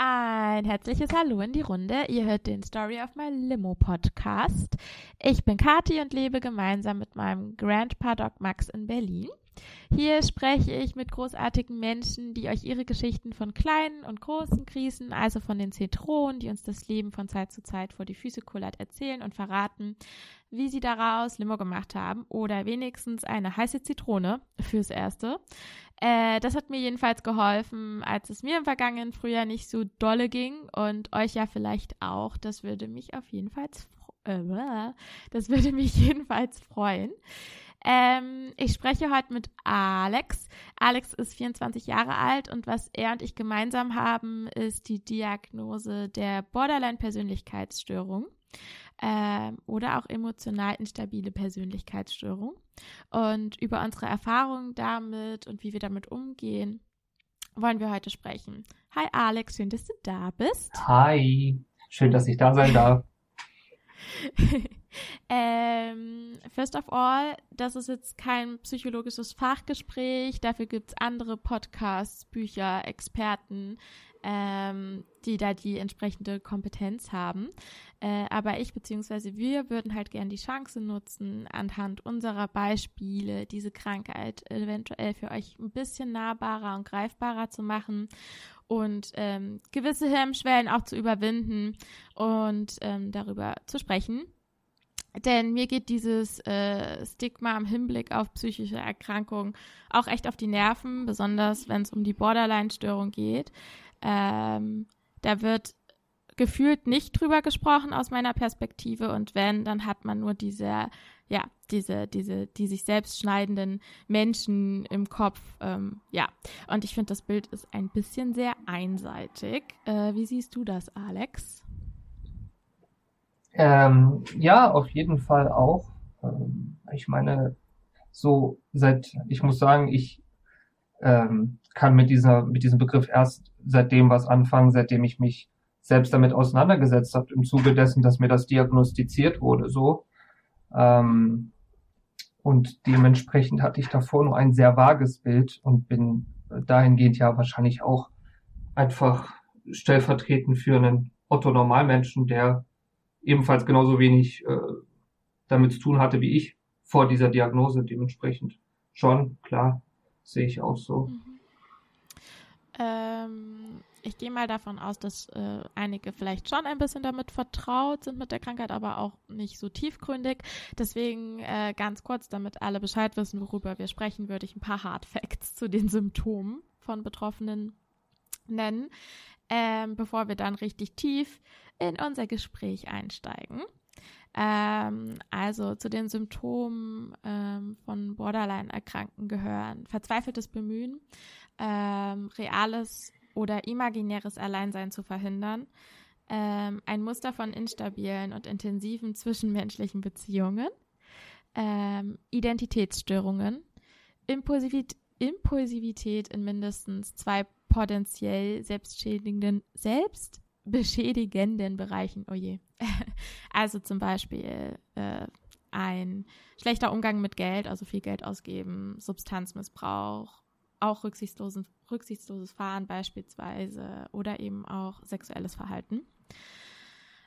Ein herzliches Hallo in die Runde. Ihr hört den Story of My Limo Podcast. Ich bin Kati und lebe gemeinsam mit meinem Grandpa Doc Max in Berlin. Hier spreche ich mit großartigen Menschen, die euch ihre Geschichten von kleinen und großen Krisen, also von den Zitronen, die uns das Leben von Zeit zu Zeit vor die Füße kullert, erzählen und verraten, wie sie daraus Limo gemacht haben oder wenigstens eine heiße Zitrone fürs Erste. Äh, das hat mir jedenfalls geholfen, als es mir im vergangenen Frühjahr nicht so dolle ging und euch ja vielleicht auch. Das würde mich auf jeden Fall, äh, das würde mich jedenfalls freuen. Ähm, ich spreche heute mit Alex. Alex ist 24 Jahre alt und was er und ich gemeinsam haben, ist die Diagnose der Borderline-Persönlichkeitsstörung ähm, oder auch emotional instabile Persönlichkeitsstörung. Und über unsere Erfahrungen damit und wie wir damit umgehen, wollen wir heute sprechen. Hi Alex, schön, dass du da bist. Hi, schön, dass ich da sein darf. ähm, first of all, das ist jetzt kein psychologisches Fachgespräch. Dafür gibt es andere Podcasts, Bücher, Experten, ähm, die da die entsprechende Kompetenz haben. Äh, aber ich bzw. wir würden halt gerne die Chance nutzen, anhand unserer Beispiele diese Krankheit eventuell für euch ein bisschen nahbarer und greifbarer zu machen und ähm, gewisse Hemmschwellen auch zu überwinden und ähm, darüber zu sprechen. Denn mir geht dieses äh, Stigma im Hinblick auf psychische Erkrankungen auch echt auf die Nerven, besonders wenn es um die Borderline-Störung geht. Ähm, da wird gefühlt nicht drüber gesprochen aus meiner Perspektive und wenn, dann hat man nur diese, ja, diese, diese, die sich selbst schneidenden Menschen im Kopf, ähm, ja. Und ich finde, das Bild ist ein bisschen sehr einseitig. Äh, wie siehst du das, Alex? Ähm, ja, auf jeden Fall auch. Ähm, ich meine, so seit, ich muss sagen, ich ähm, kann mit dieser, mit diesem Begriff erst seitdem was anfangen, seitdem ich mich selbst damit auseinandergesetzt habe, im Zuge dessen, dass mir das diagnostiziert wurde, so. Ähm, und dementsprechend hatte ich davor nur ein sehr vages Bild und bin dahingehend ja wahrscheinlich auch einfach stellvertretend für einen Otto-Normalmenschen, der ebenfalls genauso wenig äh, damit zu tun hatte wie ich vor dieser Diagnose. Dementsprechend schon, klar, sehe ich auch so. Mhm. Ähm, ich gehe mal davon aus, dass äh, einige vielleicht schon ein bisschen damit vertraut sind mit der Krankheit, aber auch nicht so tiefgründig. Deswegen äh, ganz kurz, damit alle Bescheid wissen, worüber wir sprechen, würde ich ein paar Hard Facts zu den Symptomen von Betroffenen nennen, ähm, bevor wir dann richtig tief in unser Gespräch einsteigen. Ähm, also zu den Symptomen ähm, von Borderline-Erkrankten gehören verzweifeltes Bemühen, ähm, reales oder imaginäres Alleinsein zu verhindern, ähm, ein Muster von instabilen und intensiven zwischenmenschlichen Beziehungen, ähm, Identitätsstörungen, Impulsivität, Impulsivität in mindestens zwei potenziell selbstschädigenden, selbstbeschädigenden Bereichen. Oh je. also zum Beispiel äh, ein schlechter Umgang mit Geld, also viel Geld ausgeben, Substanzmissbrauch, auch rücksichtslosen, rücksichtsloses Fahren beispielsweise oder eben auch sexuelles Verhalten.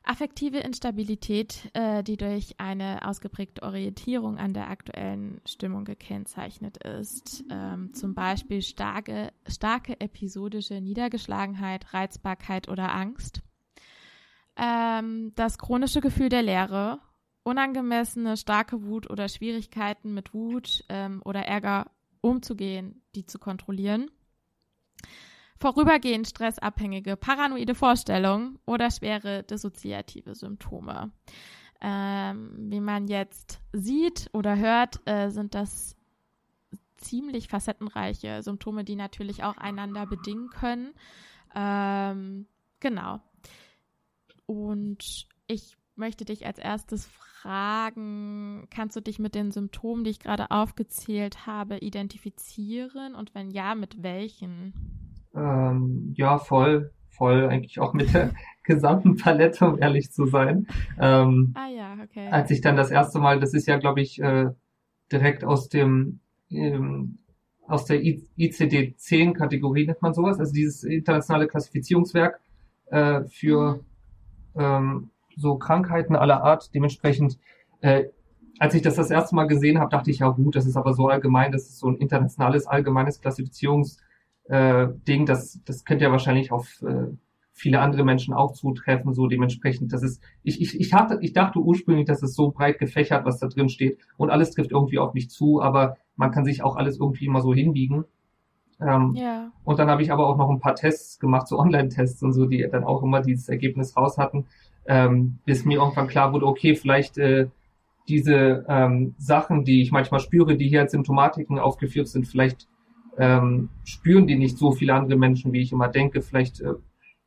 Affektive Instabilität, äh, die durch eine ausgeprägte Orientierung an der aktuellen Stimmung gekennzeichnet ist, ähm, zum Beispiel starke, starke episodische Niedergeschlagenheit, Reizbarkeit oder Angst. Ähm, das chronische Gefühl der Leere, unangemessene starke Wut oder Schwierigkeiten mit Wut ähm, oder Ärger umzugehen, die zu kontrollieren. Vorübergehend stressabhängige paranoide Vorstellungen oder schwere dissoziative Symptome. Ähm, wie man jetzt sieht oder hört, äh, sind das ziemlich facettenreiche Symptome, die natürlich auch einander bedingen können. Ähm, genau. Und ich möchte dich als erstes fragen, kannst du dich mit den Symptomen, die ich gerade aufgezählt habe, identifizieren? Und wenn ja, mit welchen? Ähm, ja, voll, voll, eigentlich auch mit der gesamten Palette, um ehrlich zu sein. Ähm, ah ja, okay. Als ich dann das erste Mal, das ist ja, glaube ich, äh, direkt aus dem ähm, aus der ICD-10-Kategorie nennt man sowas, also dieses internationale Klassifizierungswerk, äh, für ähm, so Krankheiten aller Art. Dementsprechend, äh, als ich das das erste Mal gesehen habe, dachte ich, ja gut, das ist aber so allgemein, das ist so ein internationales, allgemeines Klassifizierungsding, äh, Ding, das, das könnte ja wahrscheinlich auf äh, viele andere Menschen auch zutreffen, so dementsprechend, das ist, ich, ich, ich, hatte, ich dachte ursprünglich, dass es so breit gefächert, was da drin steht und alles trifft irgendwie auf mich zu, aber man kann sich auch alles irgendwie immer so hinbiegen. Ähm, ja. Und dann habe ich aber auch noch ein paar Tests gemacht, so Online-Tests und so, die dann auch immer dieses Ergebnis raus hatten, ähm, bis mir irgendwann klar wurde, okay, vielleicht äh, diese ähm, Sachen, die ich manchmal spüre, die hier als Symptomatiken aufgeführt sind, vielleicht ähm, spüren die nicht so viele andere Menschen, wie ich immer denke. Vielleicht äh,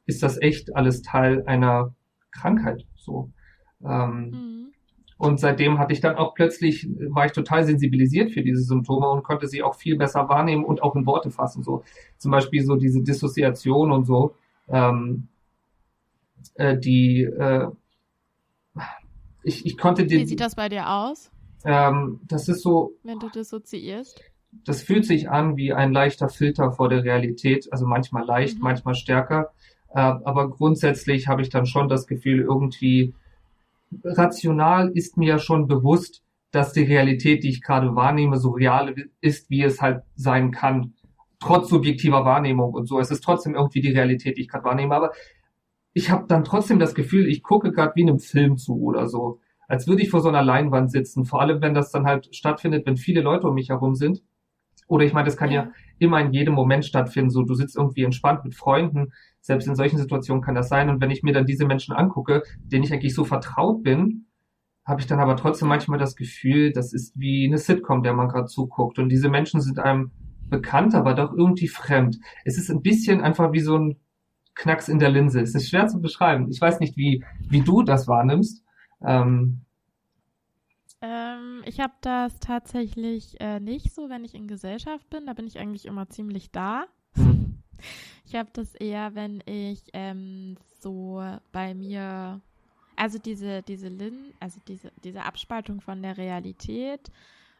ist das echt alles Teil einer Krankheit. So. Ähm, mhm. Und seitdem hatte ich dann auch plötzlich, war ich total sensibilisiert für diese Symptome und konnte sie auch viel besser wahrnehmen und auch in Worte fassen. So zum Beispiel so diese Dissoziation und so, ähm, äh, die äh, ich, ich konnte die. Wie sieht das bei dir aus? Ähm, das ist so. Wenn du dissoziierst? Das fühlt sich an wie ein leichter Filter vor der Realität, also manchmal leicht, mhm. manchmal stärker. Äh, aber grundsätzlich habe ich dann schon das Gefühl, irgendwie rational ist mir ja schon bewusst, dass die Realität, die ich gerade wahrnehme, so real ist, wie es halt sein kann. Trotz subjektiver Wahrnehmung und so. Es ist trotzdem irgendwie die Realität, die ich gerade wahrnehme. Aber ich habe dann trotzdem das Gefühl, ich gucke gerade wie in einem Film zu oder so. Als würde ich vor so einer Leinwand sitzen. Vor allem, wenn das dann halt stattfindet, wenn viele Leute um mich herum sind. Oder ich meine, das kann ja. ja immer in jedem Moment stattfinden. So, du sitzt irgendwie entspannt mit Freunden. Selbst in solchen Situationen kann das sein. Und wenn ich mir dann diese Menschen angucke, denen ich eigentlich so vertraut bin, habe ich dann aber trotzdem manchmal das Gefühl, das ist wie eine Sitcom, der man gerade zuguckt. Und diese Menschen sind einem bekannt, aber doch irgendwie fremd. Es ist ein bisschen einfach wie so ein Knacks in der Linse. Es ist schwer zu beschreiben. Ich weiß nicht, wie, wie du das wahrnimmst. Ähm, ähm, ich habe das tatsächlich äh, nicht so, wenn ich in Gesellschaft bin. Da bin ich eigentlich immer ziemlich da. Ich habe das eher, wenn ich ähm, so bei mir, also diese, diese Lin, also diese, diese Abspaltung von der Realität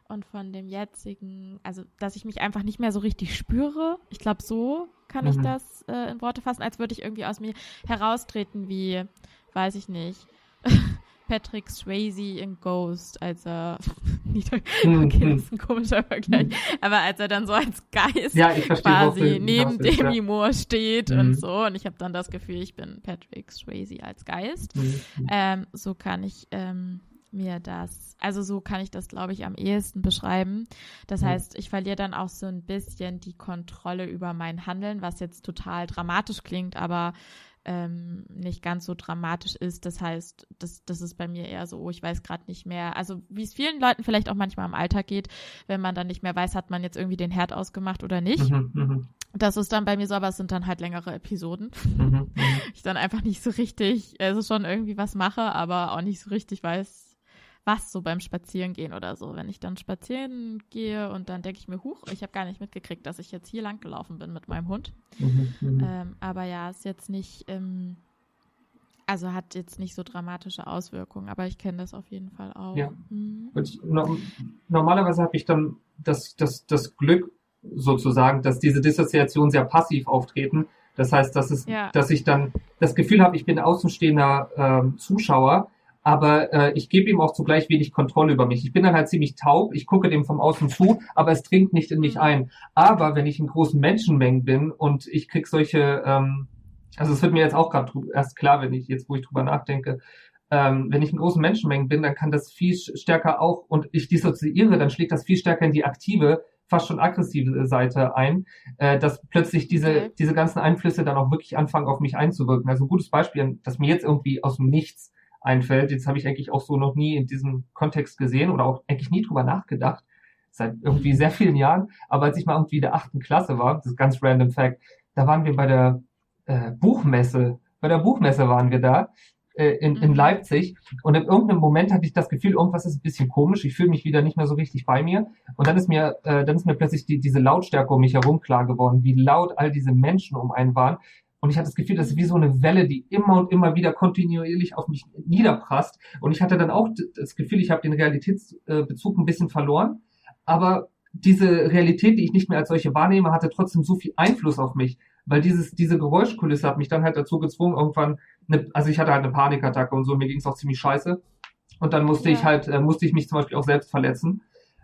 und von dem jetzigen, also dass ich mich einfach nicht mehr so richtig spüre. Ich glaube, so kann mhm. ich das äh, in Worte fassen, als würde ich irgendwie aus mir heraustreten, wie, weiß ich nicht. Patrick Swayze in Ghost, als er hm, okay, das ist ein komischer Vergleich, aber als er dann so als Geist ja, quasi neben Demi ja. Moore steht mhm. und so und ich habe dann das Gefühl, ich bin Patrick Swayze als Geist. Mhm. Ähm, so kann ich ähm, mir das, also so kann ich das, glaube ich, am ehesten beschreiben. Das mhm. heißt, ich verliere dann auch so ein bisschen die Kontrolle über mein Handeln, was jetzt total dramatisch klingt, aber ähm, nicht ganz so dramatisch ist. Das heißt, das, das ist bei mir eher so, oh, ich weiß gerade nicht mehr. Also wie es vielen Leuten vielleicht auch manchmal im Alltag geht, wenn man dann nicht mehr weiß, hat man jetzt irgendwie den Herd ausgemacht oder nicht. Mhm, mhm. das ist dann bei mir so, aber es sind dann halt längere Episoden. Mhm, ich dann einfach nicht so richtig, also schon irgendwie was mache, aber auch nicht so richtig weiß, was so beim Spazierengehen oder so. Wenn ich dann spazieren gehe und dann denke ich mir, huch, ich habe gar nicht mitgekriegt, dass ich jetzt hier lang gelaufen bin mit meinem Hund. Mhm, mhm, ähm, aber ja, ist jetzt nicht, ähm, also hat jetzt nicht so dramatische Auswirkungen, aber ich kenne das auf jeden Fall auch. Ja. Mhm. Ich, no, normalerweise habe ich dann das, das, das Glück sozusagen, dass diese Dissoziationen sehr passiv auftreten. Das heißt, dass es, ja. dass ich dann das Gefühl habe, ich bin außenstehender ähm, Zuschauer, aber äh, ich gebe ihm auch zugleich wenig Kontrolle über mich. Ich bin dann halt ziemlich taub, ich gucke dem vom Außen zu, aber es dringt nicht in mich mhm. ein. Aber wenn ich in großen Menschenmengen bin und ich krieg solche, ähm, also es wird mir jetzt auch gerade erst klar, wenn ich jetzt, wo ich drüber nachdenke, ähm, wenn ich in großen Menschenmengen bin, dann kann das viel stärker auch und ich dissoziiere, dann schlägt das viel stärker in die aktive, fast schon aggressive Seite ein, äh, dass plötzlich diese, okay. diese ganzen Einflüsse dann auch wirklich anfangen, auf mich einzuwirken. Also ein gutes Beispiel, das mir jetzt irgendwie aus dem Nichts einfällt. Jetzt habe ich eigentlich auch so noch nie in diesem Kontext gesehen oder auch eigentlich nie drüber nachgedacht. Seit irgendwie sehr vielen Jahren. Aber als ich mal irgendwie der achten Klasse war, das ist ganz random Fact, da waren wir bei der äh, Buchmesse. Bei der Buchmesse waren wir da äh, in, in mhm. Leipzig. Und in irgendeinem Moment hatte ich das Gefühl, irgendwas ist ein bisschen komisch. Ich fühle mich wieder nicht mehr so richtig bei mir. Und dann ist mir, äh, dann ist mir plötzlich die, diese Lautstärke um mich herum klar geworden, wie laut all diese Menschen um einen waren. Und ich hatte das Gefühl, das ist wie so eine Welle, die immer und immer wieder kontinuierlich auf mich niederprasst. Und ich hatte dann auch das Gefühl, ich habe den Realitätsbezug ein bisschen verloren. Aber diese Realität, die ich nicht mehr als solche wahrnehme, hatte trotzdem so viel Einfluss auf mich. weil dieses, diese Geräuschkulisse hat mich dann halt dazu gezwungen, irgendwann, eine, also ich hatte halt eine Panikattacke und so, mir ging es auch ziemlich scheiße. Und dann musste ja. ich halt, äh, musste ich mich zum Beispiel auch selbst verletzen,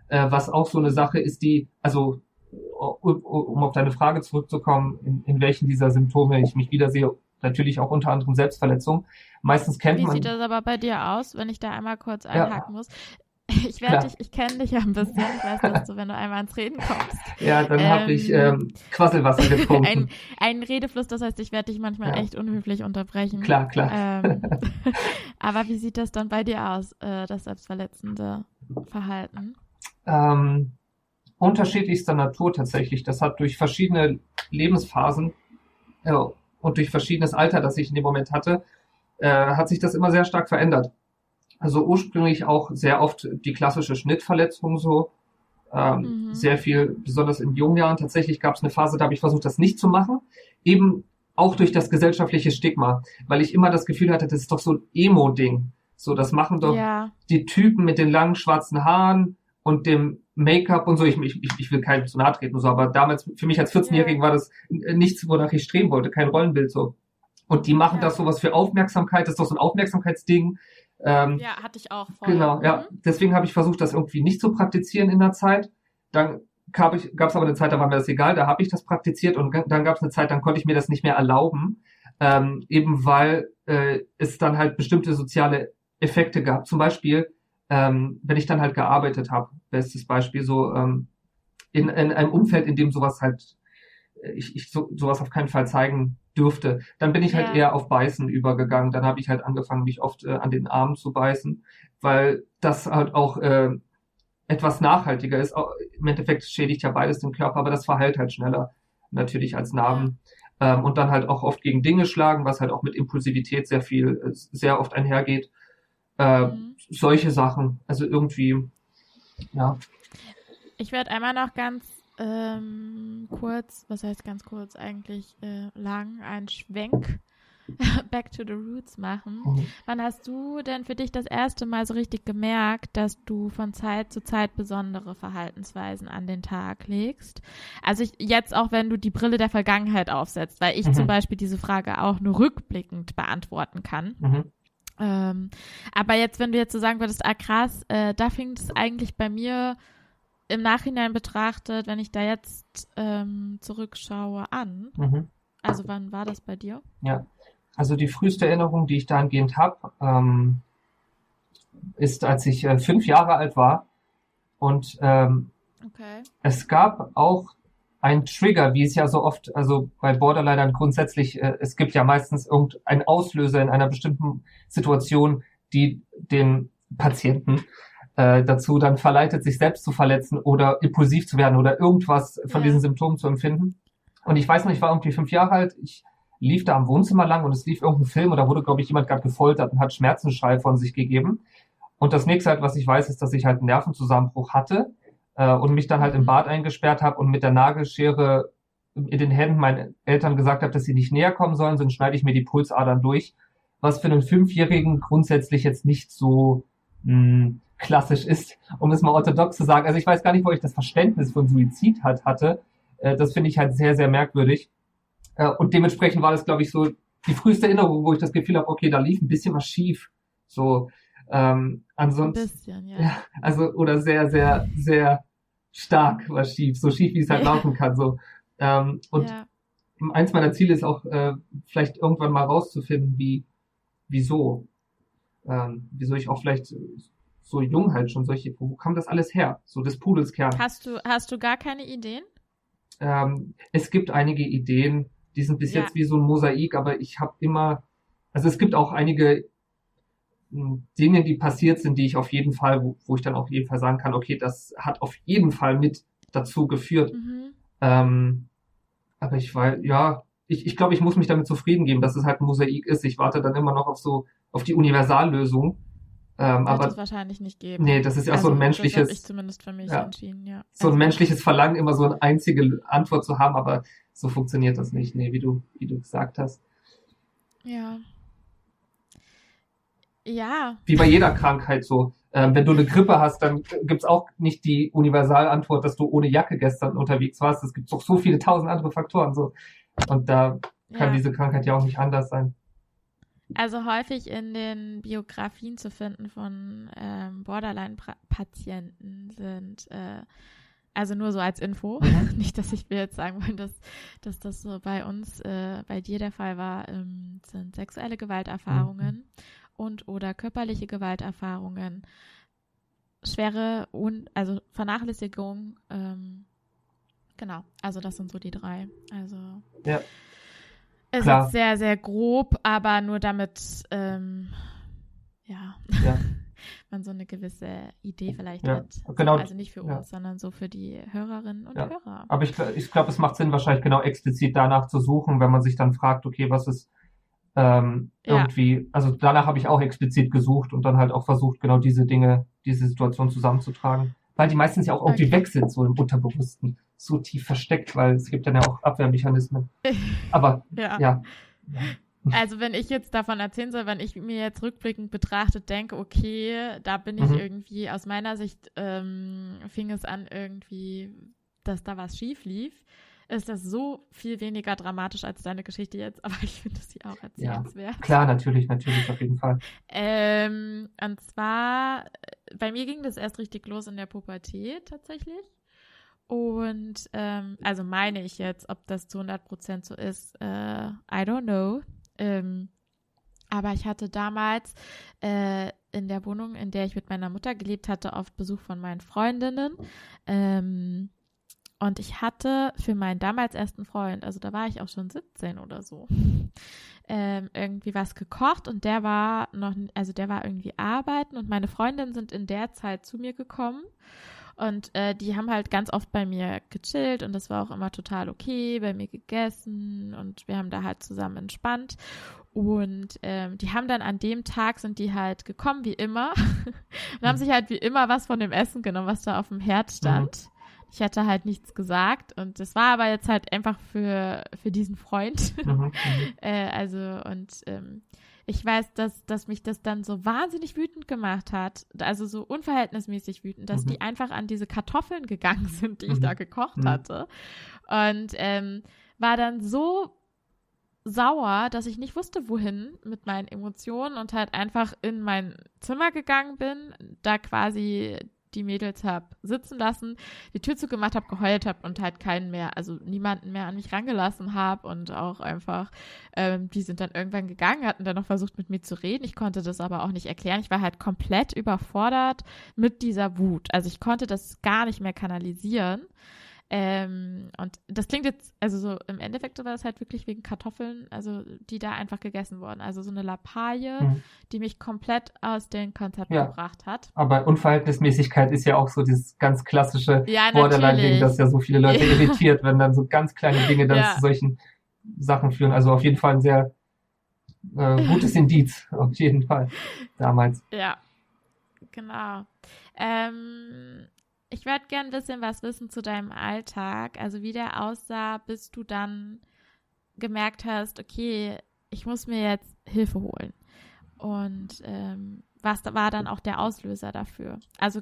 äh, was auch so eine Sache ist, die, also um auf deine Frage zurückzukommen, in, in welchen dieser Symptome ich mich wiedersehe, natürlich auch unter anderem Selbstverletzung. Meistens kennt Wie man. Wie sieht das aber bei dir aus, wenn ich da einmal kurz einhaken ja. muss? Ich werde dich, ich kenne dich ja ein bisschen. Ich weiß, dass du, wenn du einmal ans Reden kommst. Ja, dann ähm, habe ich ähm, Quasselwasser getrunken. ein, ein Redefluss, das heißt, ich werde dich manchmal ja. echt unhöflich unterbrechen. Klar, klar. Ähm, aber wie sieht das dann bei dir aus, äh, das selbstverletzende Verhalten? Ähm, unterschiedlichster Natur tatsächlich. Das hat durch verschiedene Lebensphasen äh, und durch verschiedenes Alter, das ich in dem Moment hatte, äh, hat sich das immer sehr stark verändert. Also ursprünglich auch sehr oft die klassische Schnittverletzung so. Ähm, mhm. Sehr viel, besonders in jungen Jahren. Tatsächlich gab es eine Phase, da habe ich versucht, das nicht zu machen. Eben auch durch das gesellschaftliche Stigma, weil ich immer das Gefühl hatte, das ist doch so ein Emo-Ding. So, das machen doch ja. die Typen mit den langen schwarzen Haaren und dem Make-up und so. Ich, ich, ich will keinem zu nahe treten, so, aber damals, für mich als 14-Jährigen ja. war das nichts, wonach ich streben wollte, kein Rollenbild so. Und die machen ja. das sowas für Aufmerksamkeit, das ist doch so ein Aufmerksamkeitsding. Ähm, ja, hatte ich auch vorher. Genau, ja. Mhm. Deswegen habe ich versucht, das irgendwie nicht zu praktizieren in der Zeit. Dann gab es aber eine Zeit, da war mir das egal, da habe ich das praktiziert und dann gab es eine Zeit, dann konnte ich mir das nicht mehr erlauben, ähm, eben weil äh, es dann halt bestimmte soziale Effekte gab. Zum Beispiel, ähm, wenn ich dann halt gearbeitet habe, bestes Beispiel, so ähm, in, in einem Umfeld, in dem sowas halt, äh, ich, ich so, sowas auf keinen Fall zeigen dürfte. Dann bin ich halt ja. eher auf Beißen übergegangen. Dann habe ich halt angefangen, mich oft äh, an den Armen zu beißen, weil das halt auch äh, etwas nachhaltiger ist. Im Endeffekt schädigt ja beides den Körper, aber das verheilt halt schneller natürlich als Narben. Ähm, und dann halt auch oft gegen Dinge schlagen, was halt auch mit Impulsivität sehr viel, äh, sehr oft einhergeht. Äh, mhm. Solche Sachen. Also irgendwie, ja. Ich werde einmal noch ganz ähm, kurz, was heißt ganz kurz, eigentlich äh, lang, einen Schwenk back to the roots machen. Mhm. Wann hast du denn für dich das erste Mal so richtig gemerkt, dass du von Zeit zu Zeit besondere Verhaltensweisen an den Tag legst? Also ich, jetzt auch, wenn du die Brille der Vergangenheit aufsetzt, weil ich mhm. zum Beispiel diese Frage auch nur rückblickend beantworten kann. Mhm. Ähm, aber jetzt, wenn du jetzt so sagen würdest, ah krass, äh, da fing es eigentlich bei mir im Nachhinein betrachtet, wenn ich da jetzt ähm, zurückschaue, an. Mhm. Also wann war das bei dir? Ja, also die früheste Erinnerung, die ich dahingehend habe, ähm, ist, als ich äh, fünf Jahre alt war. Und ähm, okay. es gab auch ein Trigger, wie es ja so oft, also bei Borderlinern grundsätzlich, äh, es gibt ja meistens irgendeinen Auslöser in einer bestimmten Situation, die den Patienten äh, dazu dann verleitet, sich selbst zu verletzen oder impulsiv zu werden oder irgendwas von ja. diesen Symptomen zu empfinden. Und ich weiß noch, ich war irgendwie fünf Jahre alt, ich lief da am Wohnzimmer lang und es lief irgendein Film und da wurde, glaube ich, jemand gerade gefoltert und hat Schmerzensschrei von sich gegeben. Und das nächste halt, was ich weiß, ist, dass ich halt einen Nervenzusammenbruch hatte äh, und mich dann halt im mhm. Bad eingesperrt habe und mit der Nagelschere in den Händen meinen Eltern gesagt habe, dass sie nicht näher kommen sollen, sonst schneide ich mir die Pulsadern durch. Was für einen Fünfjährigen grundsätzlich jetzt nicht so mh, hm, klassisch ist, um es mal orthodox zu sagen. Also ich weiß gar nicht, wo ich das Verständnis von Suizid halt hatte. Äh, das finde ich halt sehr, sehr merkwürdig. Äh, und dementsprechend war das, glaube ich, so die früheste Erinnerung, wo ich das Gefühl habe, okay, da lief ein bisschen was schief. So, ähm, ansonsten, bisschen, ja. ja. Also, oder sehr, sehr, sehr stark war schief, so schief, wie es halt ja. laufen kann. So. Ähm, und ja. eins meiner Ziele ist auch, äh, vielleicht irgendwann mal rauszufinden, wie, wieso. Ähm, wieso ich auch vielleicht so jung halt schon solche, wo kam das alles her? So des Pudels Kern. Hast du, hast du gar keine Ideen? Ähm, es gibt einige Ideen, die sind bis ja. jetzt wie so ein Mosaik, aber ich habe immer, also es gibt auch einige Dinge, die passiert sind, die ich auf jeden Fall, wo, wo ich dann auf jeden Fall sagen kann, okay, das hat auf jeden Fall mit dazu geführt. Mhm. Ähm, aber ich weiß, ja, ich, ich glaube, ich muss mich damit zufrieden geben, dass es halt ein Mosaik ist. Ich warte dann immer noch auf so, auf die Universallösung. Ähm, aber es wahrscheinlich nicht geben. Nee, das ist ja also, so ein menschliches. Das ich zumindest für mich ja, entschieden, ja. So ein also, menschliches Verlangen, immer so eine einzige Antwort zu haben, aber so funktioniert das nicht, nee, wie du, wie du gesagt hast. Ja. Ja. Wie bei jeder Krankheit so. Ähm, wenn du eine Grippe hast, dann gibt's auch nicht die Universalantwort, dass du ohne Jacke gestern unterwegs warst. Es gibt doch so viele tausend andere Faktoren. So. Und da kann ja. diese Krankheit ja auch nicht anders sein. Also häufig in den Biografien zu finden von ähm, Borderline-Patienten sind, äh, also nur so als Info, mhm. nicht, dass ich mir jetzt sagen will, dass, dass das so bei uns, äh, bei dir der Fall war, ähm, sind sexuelle Gewalterfahrungen mhm. Und oder körperliche Gewalterfahrungen, schwere und also Vernachlässigung, ähm, genau, also das sind so die drei. Also ja. Es Klar. ist sehr, sehr grob, aber nur damit, ähm, ja, ja. man so eine gewisse Idee vielleicht ja, hat. Genau. Also nicht für uns, ja. sondern so für die Hörerinnen und ja. Hörer. Aber ich, ich glaube, es macht Sinn, wahrscheinlich genau explizit danach zu suchen, wenn man sich dann fragt, okay, was ist ähm, irgendwie, also danach habe ich auch explizit gesucht und dann halt auch versucht, genau diese Dinge, diese Situation zusammenzutragen. Weil die meistens ja auch irgendwie okay. weg sind, so im Unterbewussten so tief versteckt, weil es gibt dann ja auch Abwehrmechanismen. Aber ja. ja. Also wenn ich jetzt davon erzählen soll, wenn ich mir jetzt rückblickend betrachtet denke, okay, da bin ich mhm. irgendwie, aus meiner Sicht ähm, fing es an irgendwie, dass da was schief lief, ist das so viel weniger dramatisch als deine Geschichte jetzt, aber ich finde sie auch erzählenswert. Ja, klar, natürlich, natürlich, auf jeden Fall. Ähm, und zwar, bei mir ging das erst richtig los in der Pubertät tatsächlich. Und ähm, also meine ich jetzt, ob das zu 100% so ist, äh, I don't know. Ähm, aber ich hatte damals äh, in der Wohnung, in der ich mit meiner Mutter gelebt hatte, oft Besuch von meinen Freundinnen. Ähm, und ich hatte für meinen damals ersten Freund, also da war ich auch schon 17 oder so, ähm, irgendwie was gekocht und der war noch, also der war irgendwie arbeiten und meine Freundinnen sind in der Zeit zu mir gekommen und äh, die haben halt ganz oft bei mir gechillt und das war auch immer total okay, bei mir gegessen und wir haben da halt zusammen entspannt. Und ähm, die haben dann an dem Tag sind die halt gekommen wie immer und haben mhm. sich halt wie immer was von dem Essen genommen, was da auf dem Herd stand. Mhm. Ich hätte halt nichts gesagt und das war aber jetzt halt einfach für, für diesen Freund. Mhm, mhm. äh, also und ähm, ich weiß, dass, dass mich das dann so wahnsinnig wütend gemacht hat, also so unverhältnismäßig wütend, dass mhm. die einfach an diese Kartoffeln gegangen sind, die mhm. ich da gekocht mhm. hatte. Und ähm, war dann so sauer, dass ich nicht wusste, wohin mit meinen Emotionen und halt einfach in mein Zimmer gegangen bin, da quasi die Mädels habe sitzen lassen, die Tür zugemacht habe, geheult habe und halt keinen mehr, also niemanden mehr an mich rangelassen habe und auch einfach, ähm, die sind dann irgendwann gegangen, hatten dann noch versucht mit mir zu reden. Ich konnte das aber auch nicht erklären. Ich war halt komplett überfordert mit dieser Wut. Also ich konnte das gar nicht mehr kanalisieren. Ähm, und das klingt jetzt, also so im Endeffekt war das halt wirklich wegen Kartoffeln, also die da einfach gegessen wurden. Also so eine Lappalie, mhm. die mich komplett aus dem Konzept ja. gebracht hat. Aber Unverhältnismäßigkeit ist ja auch so dieses ganz klassische ja, Borderline-Ding, das ja so viele Leute ja. irritiert, wenn dann so ganz kleine Dinge dann zu solchen Sachen führen. Also auf jeden Fall ein sehr äh, gutes Indiz, auf jeden Fall, damals. Ja, genau. Ähm, ich würde gern ein bisschen was wissen zu deinem Alltag. Also wie der aussah, bis du dann gemerkt hast, okay, ich muss mir jetzt Hilfe holen. Und ähm, was war dann auch der Auslöser dafür? Also,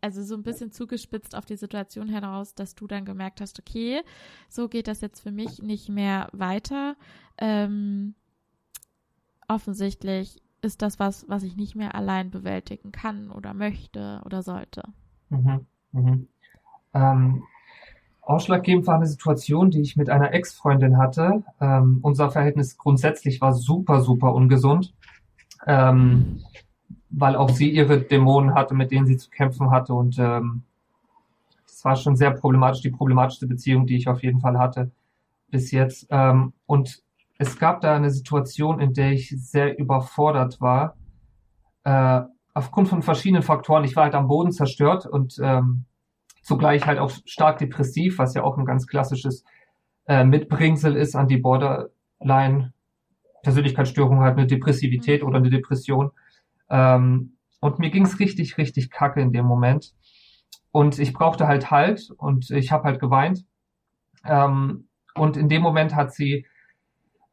also so ein bisschen zugespitzt auf die Situation heraus, dass du dann gemerkt hast, okay, so geht das jetzt für mich nicht mehr weiter. Ähm, offensichtlich ist das was, was ich nicht mehr allein bewältigen kann oder möchte oder sollte. Mhm. Mhm. Ähm, ausschlaggebend war eine Situation, die ich mit einer Ex-Freundin hatte. Ähm, unser Verhältnis grundsätzlich war super, super ungesund, ähm, weil auch sie ihre Dämonen hatte, mit denen sie zu kämpfen hatte. Und ähm, es war schon sehr problematisch, die problematischste Beziehung, die ich auf jeden Fall hatte bis jetzt. Ähm, und es gab da eine Situation, in der ich sehr überfordert war. Äh, aufgrund von verschiedenen Faktoren. Ich war halt am Boden zerstört und ähm, zugleich halt auch stark depressiv, was ja auch ein ganz klassisches äh, Mitbringsel ist an die Borderline Persönlichkeitsstörung, halt eine Depressivität mhm. oder eine Depression. Ähm, und mir ging's richtig, richtig kacke in dem Moment. Und ich brauchte halt Halt und ich habe halt geweint. Ähm, und in dem Moment hat sie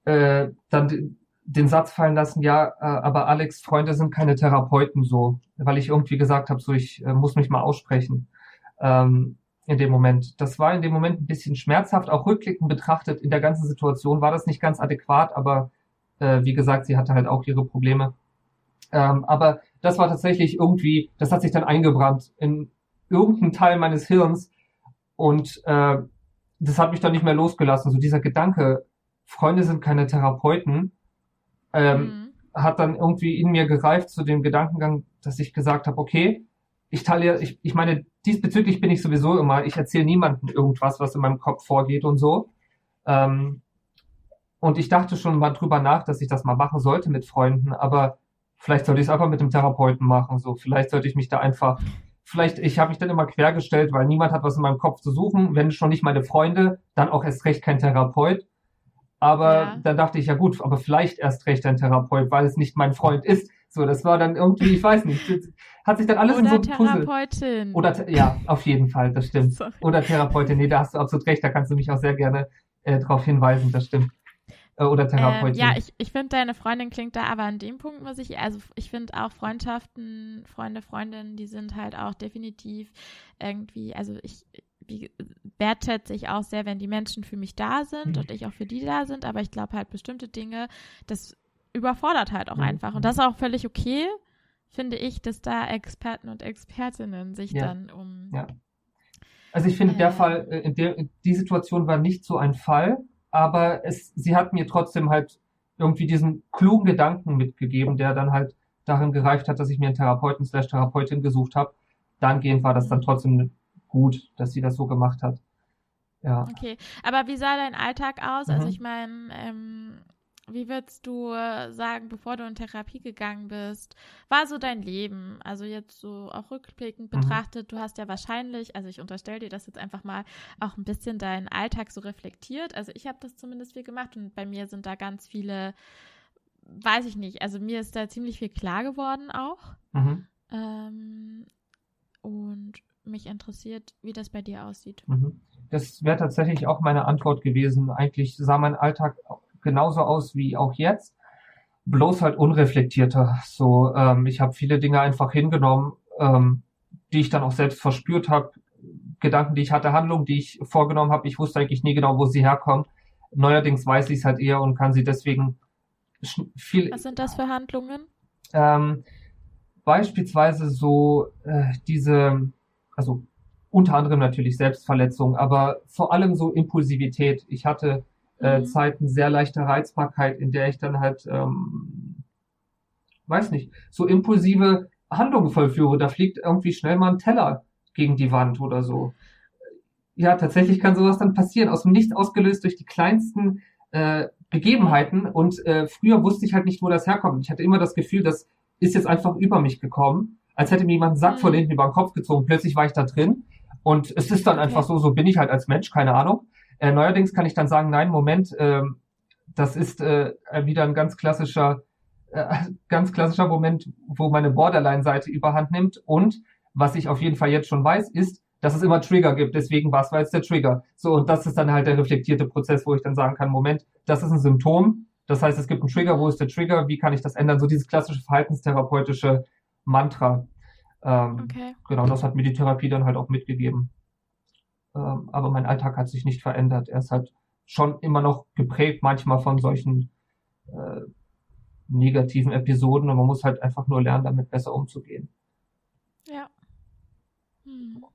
äh, dann den Satz fallen lassen, ja, äh, aber Alex, Freunde sind keine Therapeuten so, weil ich irgendwie gesagt habe, so ich äh, muss mich mal aussprechen. Ähm, in dem Moment. Das war in dem Moment ein bisschen schmerzhaft, auch rückblickend betrachtet. In der ganzen Situation war das nicht ganz adäquat, aber äh, wie gesagt, sie hatte halt auch ihre Probleme. Ähm, aber das war tatsächlich irgendwie, das hat sich dann eingebrannt in irgendeinen Teil meines Hirns und äh, das hat mich dann nicht mehr losgelassen. So dieser Gedanke, Freunde sind keine Therapeuten, ähm, mhm. hat dann irgendwie in mir gereift zu dem Gedankengang, dass ich gesagt habe, okay, ich teile, ich, ich meine, diesbezüglich bin ich sowieso immer, ich erzähle niemandem irgendwas, was in meinem Kopf vorgeht und so. Ähm, und ich dachte schon mal drüber nach, dass ich das mal machen sollte mit Freunden, aber vielleicht sollte ich es einfach mit dem Therapeuten machen. So, vielleicht sollte ich mich da einfach, vielleicht, ich habe mich dann immer quergestellt, weil niemand hat was in meinem Kopf zu suchen. Wenn schon nicht meine Freunde, dann auch erst recht kein Therapeut. Aber ja. dann dachte ich, ja gut, aber vielleicht erst recht ein Therapeut, weil es nicht mein Freund ist. So, das war dann irgendwie, ich weiß nicht, hat sich dann alles Oder in so ein Puzzle. Therapeutin. Oder ja, auf jeden Fall, das stimmt. Sorry. Oder Therapeutin, nee, da hast du absolut recht, da kannst du mich auch sehr gerne äh, darauf hinweisen, das stimmt. Äh, oder Therapeutin. Ähm, ja, ich, ich finde, deine Freundin klingt da, aber an dem Punkt muss ich, also ich finde auch Freundschaften, Freunde, Freundinnen, die sind halt auch definitiv irgendwie, also ich, wie, wertschätze ich auch sehr, wenn die Menschen für mich da sind mhm. und ich auch für die da sind, aber ich glaube halt bestimmte Dinge, das überfordert halt auch mhm. einfach. Und das ist auch völlig okay, finde ich, dass da Experten und Expertinnen sich ja. dann um. Ja. Also ich finde, äh, der Fall, äh, in der, die Situation war nicht so ein Fall, aber es, sie hat mir trotzdem halt irgendwie diesen klugen Gedanken mitgegeben, der dann halt darin gereicht hat, dass ich mir einen Therapeuten slash Therapeutin gesucht habe. Dahingehend war das dann mhm. trotzdem gut, dass sie das so gemacht hat. Ja. Okay, aber wie sah dein Alltag aus? Also mhm. Also ich meine, ähm, wie würdest du sagen, bevor du in Therapie gegangen bist, war so dein Leben? Also jetzt so auch rückblickend mhm. betrachtet, du hast ja wahrscheinlich, also ich unterstelle dir das jetzt einfach mal, auch ein bisschen deinen Alltag so reflektiert. Also ich habe das zumindest viel gemacht und bei mir sind da ganz viele, weiß ich nicht, also mir ist da ziemlich viel klar geworden auch. Mhm. Ähm, und mich interessiert, wie das bei dir aussieht. Mhm. Das wäre tatsächlich auch meine Antwort gewesen. Eigentlich sah mein Alltag genauso aus wie auch jetzt, bloß halt unreflektierter. So, ähm, ich habe viele Dinge einfach hingenommen, ähm, die ich dann auch selbst verspürt habe, Gedanken, die ich hatte, Handlungen, die ich vorgenommen habe. Ich wusste eigentlich nie genau, wo sie herkommen. Neuerdings weiß ich es halt eher und kann sie deswegen viel. Was sind das für Handlungen? Ähm, beispielsweise so äh, diese, also unter anderem natürlich Selbstverletzung, aber vor allem so Impulsivität. Ich hatte äh, mhm. Zeiten sehr leichte Reizbarkeit, in der ich dann halt, ähm, weiß nicht, so impulsive Handlungen vollführe. Da fliegt irgendwie schnell mal ein Teller gegen die Wand oder so. Ja, tatsächlich kann sowas dann passieren, aus dem Nichts ausgelöst durch die kleinsten äh, Begebenheiten. Und äh, früher wusste ich halt nicht, wo das herkommt. Ich hatte immer das Gefühl, das ist jetzt einfach über mich gekommen, als hätte mir jemand einen Sack von mhm. hinten über den Kopf gezogen. Plötzlich war ich da drin. Und es ist dann okay. einfach so, so bin ich halt als Mensch, keine Ahnung. Äh, neuerdings kann ich dann sagen, nein, Moment, äh, das ist äh, wieder ein ganz klassischer, äh, ganz klassischer Moment, wo meine Borderline-Seite überhand nimmt. Und was ich auf jeden Fall jetzt schon weiß, ist, dass es immer Trigger gibt. Deswegen, was war jetzt der Trigger? So, und das ist dann halt der reflektierte Prozess, wo ich dann sagen kann, Moment, das ist ein Symptom. Das heißt, es gibt einen Trigger. Wo ist der Trigger? Wie kann ich das ändern? So dieses klassische verhaltenstherapeutische Mantra. Ähm, okay. Genau, das hat mir die Therapie dann halt auch mitgegeben. Ähm, aber mein Alltag hat sich nicht verändert. Er ist halt schon immer noch geprägt manchmal von solchen äh, negativen Episoden und man muss halt einfach nur lernen, damit besser umzugehen. Ja. Hm.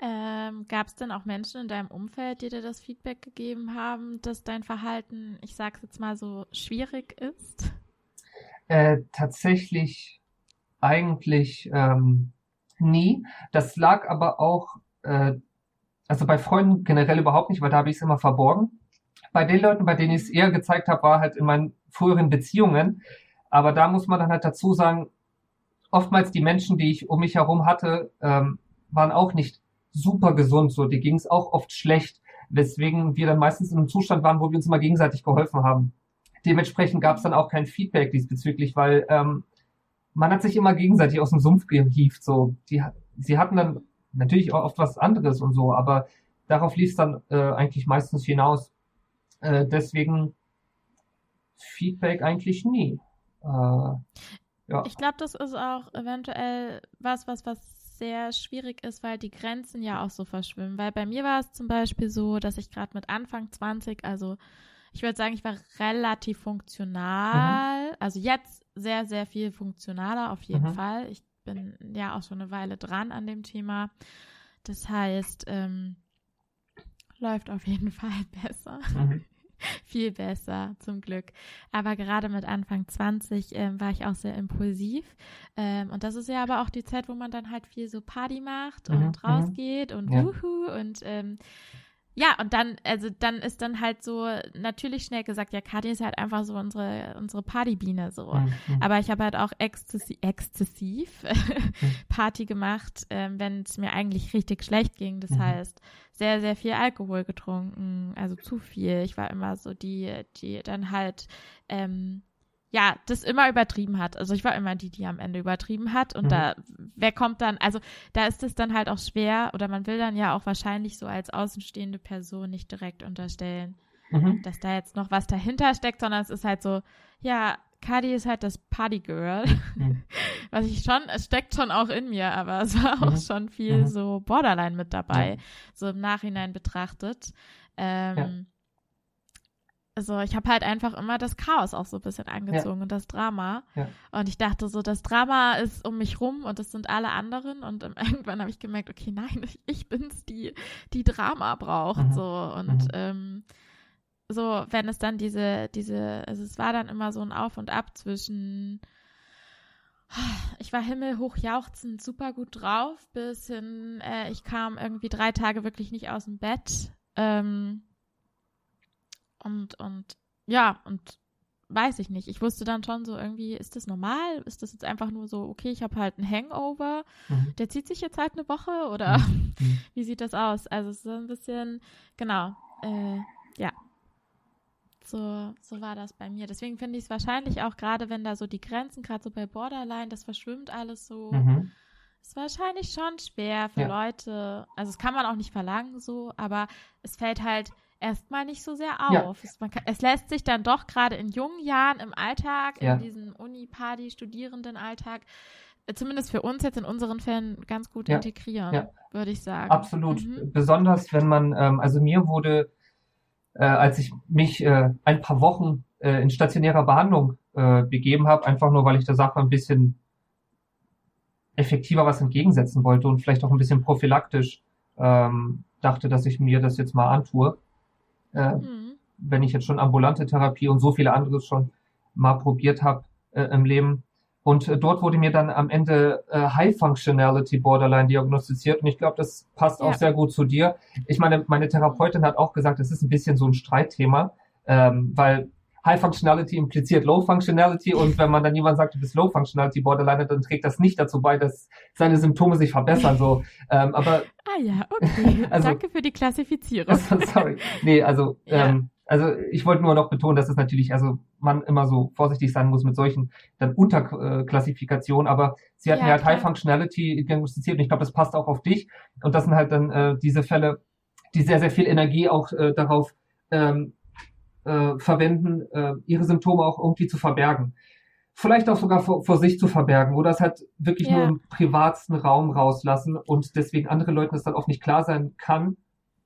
Ähm, Gab es denn auch Menschen in deinem Umfeld, die dir das Feedback gegeben haben, dass dein Verhalten, ich sag's jetzt mal so, schwierig ist? Äh, tatsächlich eigentlich ähm, nie. Das lag aber auch äh, also bei Freunden generell überhaupt nicht, weil da habe ich es immer verborgen. Bei den Leuten, bei denen ich es eher gezeigt habe, war halt in meinen früheren Beziehungen. Aber da muss man dann halt dazu sagen, oftmals die Menschen, die ich um mich herum hatte, ähm, waren auch nicht super gesund. So, die ging es auch oft schlecht, weswegen wir dann meistens in einem Zustand waren, wo wir uns immer gegenseitig geholfen haben. Dementsprechend gab es dann auch kein Feedback diesbezüglich, weil ähm, man hat sich immer gegenseitig aus dem Sumpf gehieft. So, die, sie hatten dann natürlich auch oft was anderes und so, aber darauf lief es dann äh, eigentlich meistens hinaus. Äh, deswegen Feedback eigentlich nie. Äh, ja. Ich glaube, das ist auch eventuell was, was, was sehr schwierig ist, weil die Grenzen ja auch so verschwimmen. Weil bei mir war es zum Beispiel so, dass ich gerade mit Anfang 20, also ich würde sagen, ich war relativ funktional. Mhm. Also jetzt sehr, sehr viel funktionaler auf jeden mhm. Fall. Ich bin ja auch schon eine Weile dran an dem Thema. Das heißt, ähm, läuft auf jeden Fall besser. Mhm. viel besser, zum Glück. Aber gerade mit Anfang 20 ähm, war ich auch sehr impulsiv. Ähm, und das ist ja aber auch die Zeit, wo man dann halt viel so Party macht und mhm. rausgeht und ja. wuhu und ähm, ja, und dann, also dann ist dann halt so natürlich schnell gesagt, ja, Kati ist halt einfach so unsere, unsere Partybiene so. Mhm. Aber ich habe halt auch exzessiv, exzessiv. Party gemacht, ähm, wenn es mir eigentlich richtig schlecht ging. Das mhm. heißt, sehr, sehr viel Alkohol getrunken, also zu viel. Ich war immer so die, die dann halt ähm, ja, das immer übertrieben hat. Also ich war immer die, die am Ende übertrieben hat. Und mhm. da, wer kommt dann, also da ist es dann halt auch schwer, oder man will dann ja auch wahrscheinlich so als außenstehende Person nicht direkt unterstellen, mhm. dass da jetzt noch was dahinter steckt, sondern es ist halt so, ja, Kadi ist halt das Partygirl. Mhm. Was ich schon, es steckt schon auch in mir, aber es war auch mhm. schon viel mhm. so Borderline mit dabei, so im Nachhinein betrachtet. Ähm, ja also ich habe halt einfach immer das Chaos auch so ein bisschen angezogen ja. und das Drama. Ja. Und ich dachte so, das Drama ist um mich rum und es sind alle anderen. Und irgendwann habe ich gemerkt, okay, nein, ich, ich bin's, die, die Drama braucht. Mhm. So und mhm. ähm, so, wenn es dann diese, diese, also es war dann immer so ein Auf und Ab zwischen ich war himmelhoch jauchzend super gut drauf, bis hin, äh, ich kam irgendwie drei Tage wirklich nicht aus dem Bett. Ähm, und, und ja, und weiß ich nicht. Ich wusste dann schon so irgendwie, ist das normal? Ist das jetzt einfach nur so, okay, ich habe halt einen Hangover, mhm. der zieht sich jetzt halt eine Woche oder mhm. mhm. wie sieht das aus? Also so ein bisschen, genau, äh, ja. So, so war das bei mir. Deswegen finde ich es wahrscheinlich auch gerade, wenn da so die Grenzen, gerade so bei Borderline, das verschwimmt alles so. Mhm. Ist wahrscheinlich schon schwer für ja. Leute. Also, das kann man auch nicht verlangen so, aber es fällt halt erstmal nicht so sehr auf. Ja. Es, kann, es, lässt sich dann doch gerade in jungen Jahren im Alltag, ja. in diesem Uni-Party, Studierendenalltag, äh, zumindest für uns jetzt in unseren Fällen ganz gut ja. integrieren, würde ich sagen. Absolut. Mhm. Besonders wenn man, ähm, also mir wurde, äh, als ich mich äh, ein paar Wochen äh, in stationärer Behandlung äh, begeben habe, einfach nur, weil ich der Sache ein bisschen effektiver was entgegensetzen wollte und vielleicht auch ein bisschen prophylaktisch ähm, dachte, dass ich mir das jetzt mal antue äh, mhm. wenn ich jetzt schon ambulante Therapie und so viele andere schon mal probiert habe äh, im Leben. Und äh, dort wurde mir dann am Ende äh, High Functionality Borderline diagnostiziert. Und ich glaube, das passt ja. auch sehr gut zu dir. Ich meine, meine Therapeutin hat auch gesagt, es ist ein bisschen so ein Streitthema, ähm, weil High Functionality impliziert Low Functionality und wenn man dann jemand sagt, du bist Low Functionality Borderline, dann trägt das nicht dazu bei, dass seine Symptome sich verbessern. So, ähm, aber ah ja, okay. also, Danke für die Klassifizierung. sorry, nee, also ja. ähm, also ich wollte nur noch betonen, dass es natürlich, also man immer so vorsichtig sein muss mit solchen dann Unterklassifikationen, aber sie hatten ja, halt klar. High Functionality diagnostiziert und ich glaube, das passt auch auf dich und das sind halt dann äh, diese Fälle, die sehr, sehr viel Energie auch äh, darauf ähm, äh, verwenden, äh, ihre Symptome auch irgendwie zu verbergen. Vielleicht auch sogar vor, vor sich zu verbergen oder es halt wirklich ja. nur im privatsten Raum rauslassen und deswegen andere Leuten das dann auch nicht klar sein kann.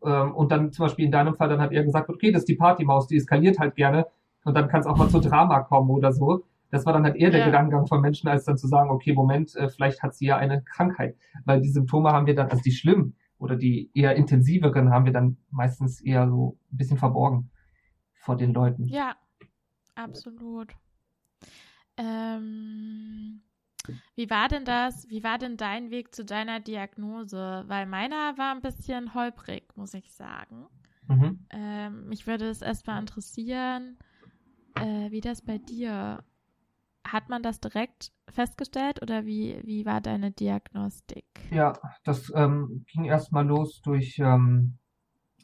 Ähm, und dann zum Beispiel in deinem Fall dann hat er gesagt, okay, das ist die Partymaus, die eskaliert halt gerne und dann kann es auch mal zu Drama kommen oder so. Das war dann halt eher der ja. Gedankengang von Menschen, als dann zu sagen, okay, Moment, äh, vielleicht hat sie ja eine Krankheit. Weil die Symptome haben wir dann, also die schlimmen oder die eher intensiveren haben wir dann meistens eher so ein bisschen verborgen vor den Leuten. Ja, absolut. Ähm, wie war denn das? Wie war denn dein Weg zu deiner Diagnose? Weil meiner war ein bisschen holprig, muss ich sagen. Mhm. Ähm, mich würde es erstmal interessieren, äh, wie das bei dir. Hat man das direkt festgestellt oder wie, wie war deine Diagnostik? Ja, das ähm, ging erstmal los durch ähm,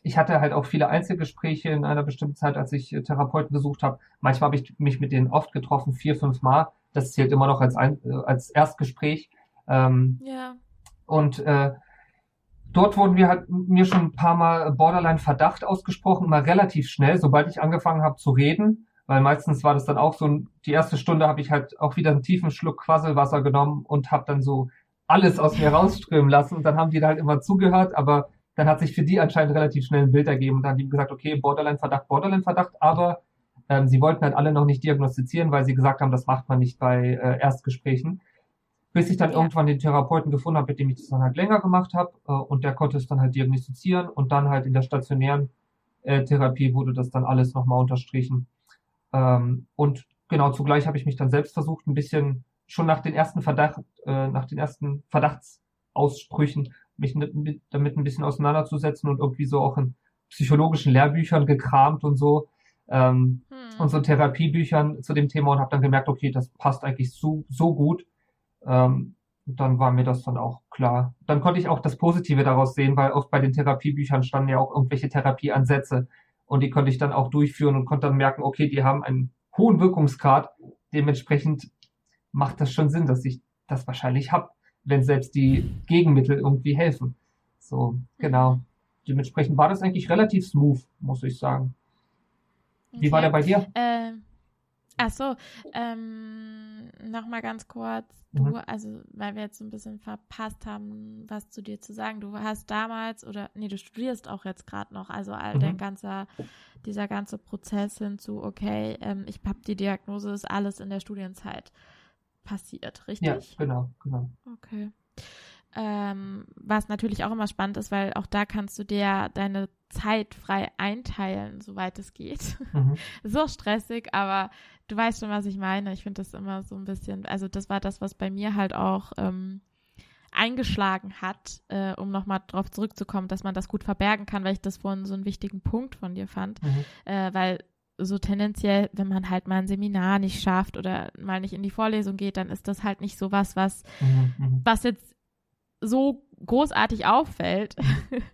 ich hatte halt auch viele Einzelgespräche in einer bestimmten Zeit, als ich äh, Therapeuten gesucht habe. Manchmal habe ich mich mit denen oft getroffen, vier, fünf Mal. Das zählt immer noch als, ein, äh, als Erstgespräch. Ähm, ja. Und äh, dort wurden wir halt mir schon ein paar Mal Borderline-Verdacht ausgesprochen, immer relativ schnell, sobald ich angefangen habe zu reden. Weil meistens war das dann auch so, die erste Stunde habe ich halt auch wieder einen tiefen Schluck Quasselwasser genommen und habe dann so alles aus mir rausströmen lassen. Und dann haben die da halt immer zugehört, aber dann hat sich für die anscheinend relativ schnell ein Bild ergeben. Und dann haben die gesagt, okay, Borderline-Verdacht, Borderline-Verdacht, aber ähm, sie wollten halt alle noch nicht diagnostizieren, weil sie gesagt haben, das macht man nicht bei äh, Erstgesprächen. Bis ich dann ja. irgendwann den Therapeuten gefunden habe, mit dem ich das dann halt länger gemacht habe. Äh, und der konnte es dann halt diagnostizieren. Und dann halt in der stationären äh, Therapie wurde das dann alles nochmal unterstrichen. Ähm, und genau zugleich habe ich mich dann selbst versucht, ein bisschen schon nach den ersten Verdacht, äh, nach den ersten Verdachtsaussprüchen mich mit, damit ein bisschen auseinanderzusetzen und irgendwie so auch in psychologischen Lehrbüchern gekramt und so ähm, hm. und so Therapiebüchern zu dem Thema und habe dann gemerkt, okay, das passt eigentlich so, so gut. Ähm, dann war mir das dann auch klar. Dann konnte ich auch das Positive daraus sehen, weil oft bei den Therapiebüchern standen ja auch irgendwelche Therapieansätze und die konnte ich dann auch durchführen und konnte dann merken, okay, die haben einen hohen Wirkungsgrad. Dementsprechend macht das schon Sinn, dass ich das wahrscheinlich habe wenn selbst die Gegenmittel irgendwie helfen. So, genau. Mhm. Dementsprechend war das eigentlich relativ smooth, muss ich sagen. Wie okay. war der bei dir? Äh, ach so, ähm, nochmal ganz kurz. Du, mhm. also, weil wir jetzt so ein bisschen verpasst haben, was zu dir zu sagen. Du hast damals, oder, nee, du studierst auch jetzt gerade noch, also all mhm. dein ganzer, dieser ganze Prozess hinzu, okay, ähm, ich habe die Diagnose, ist alles in der Studienzeit passiert, richtig? Ja, genau, genau. Okay. Ähm, was natürlich auch immer spannend ist, weil auch da kannst du dir deine Zeit frei einteilen, soweit es geht. Mhm. so stressig, aber du weißt schon, was ich meine. Ich finde das immer so ein bisschen, also das war das, was bei mir halt auch ähm, eingeschlagen hat, äh, um nochmal darauf zurückzukommen, dass man das gut verbergen kann, weil ich das vorhin so einen wichtigen Punkt von dir fand, mhm. äh, weil so tendenziell, wenn man halt mal ein Seminar nicht schafft oder mal nicht in die Vorlesung geht, dann ist das halt nicht so was, was, mhm, mhm. was jetzt so großartig auffällt,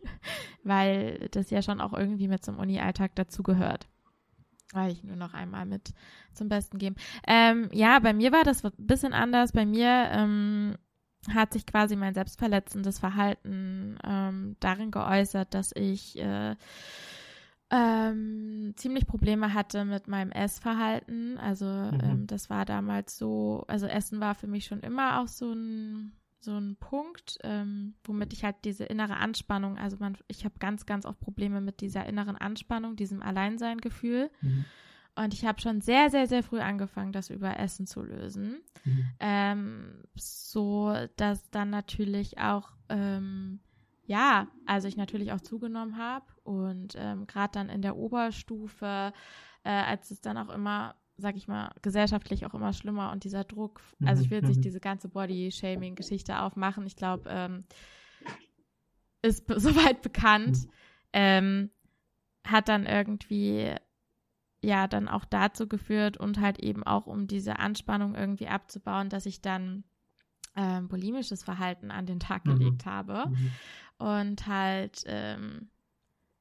weil das ja schon auch irgendwie mit zum Uni-Alltag dazugehört. Weil ich nur noch einmal mit zum Besten geben. Ähm, ja, bei mir war das ein bisschen anders. Bei mir ähm, hat sich quasi mein selbstverletzendes Verhalten ähm, darin geäußert, dass ich äh, ähm, ziemlich Probleme hatte mit meinem Essverhalten. Also mhm. ähm, das war damals so, also Essen war für mich schon immer auch so ein so ein Punkt, ähm, womit ich halt diese innere Anspannung, also man, ich habe ganz, ganz oft Probleme mit dieser inneren Anspannung, diesem Alleinsein-Gefühl. Mhm. Und ich habe schon sehr, sehr, sehr früh angefangen, das über Essen zu lösen. Mhm. Ähm, so dass dann natürlich auch ähm, ja, also ich natürlich auch zugenommen habe und ähm, gerade dann in der Oberstufe, äh, als es dann auch immer, sag ich mal, gesellschaftlich auch immer schlimmer und dieser Druck, also ich will jetzt nicht mhm. diese ganze Body-Shaming-Geschichte aufmachen, ich glaube, ähm, ist soweit bekannt, mhm. ähm, hat dann irgendwie ja dann auch dazu geführt und halt eben auch um diese Anspannung irgendwie abzubauen, dass ich dann ähm, bulimisches Verhalten an den Tag mhm. gelegt habe. Mhm und halt ähm,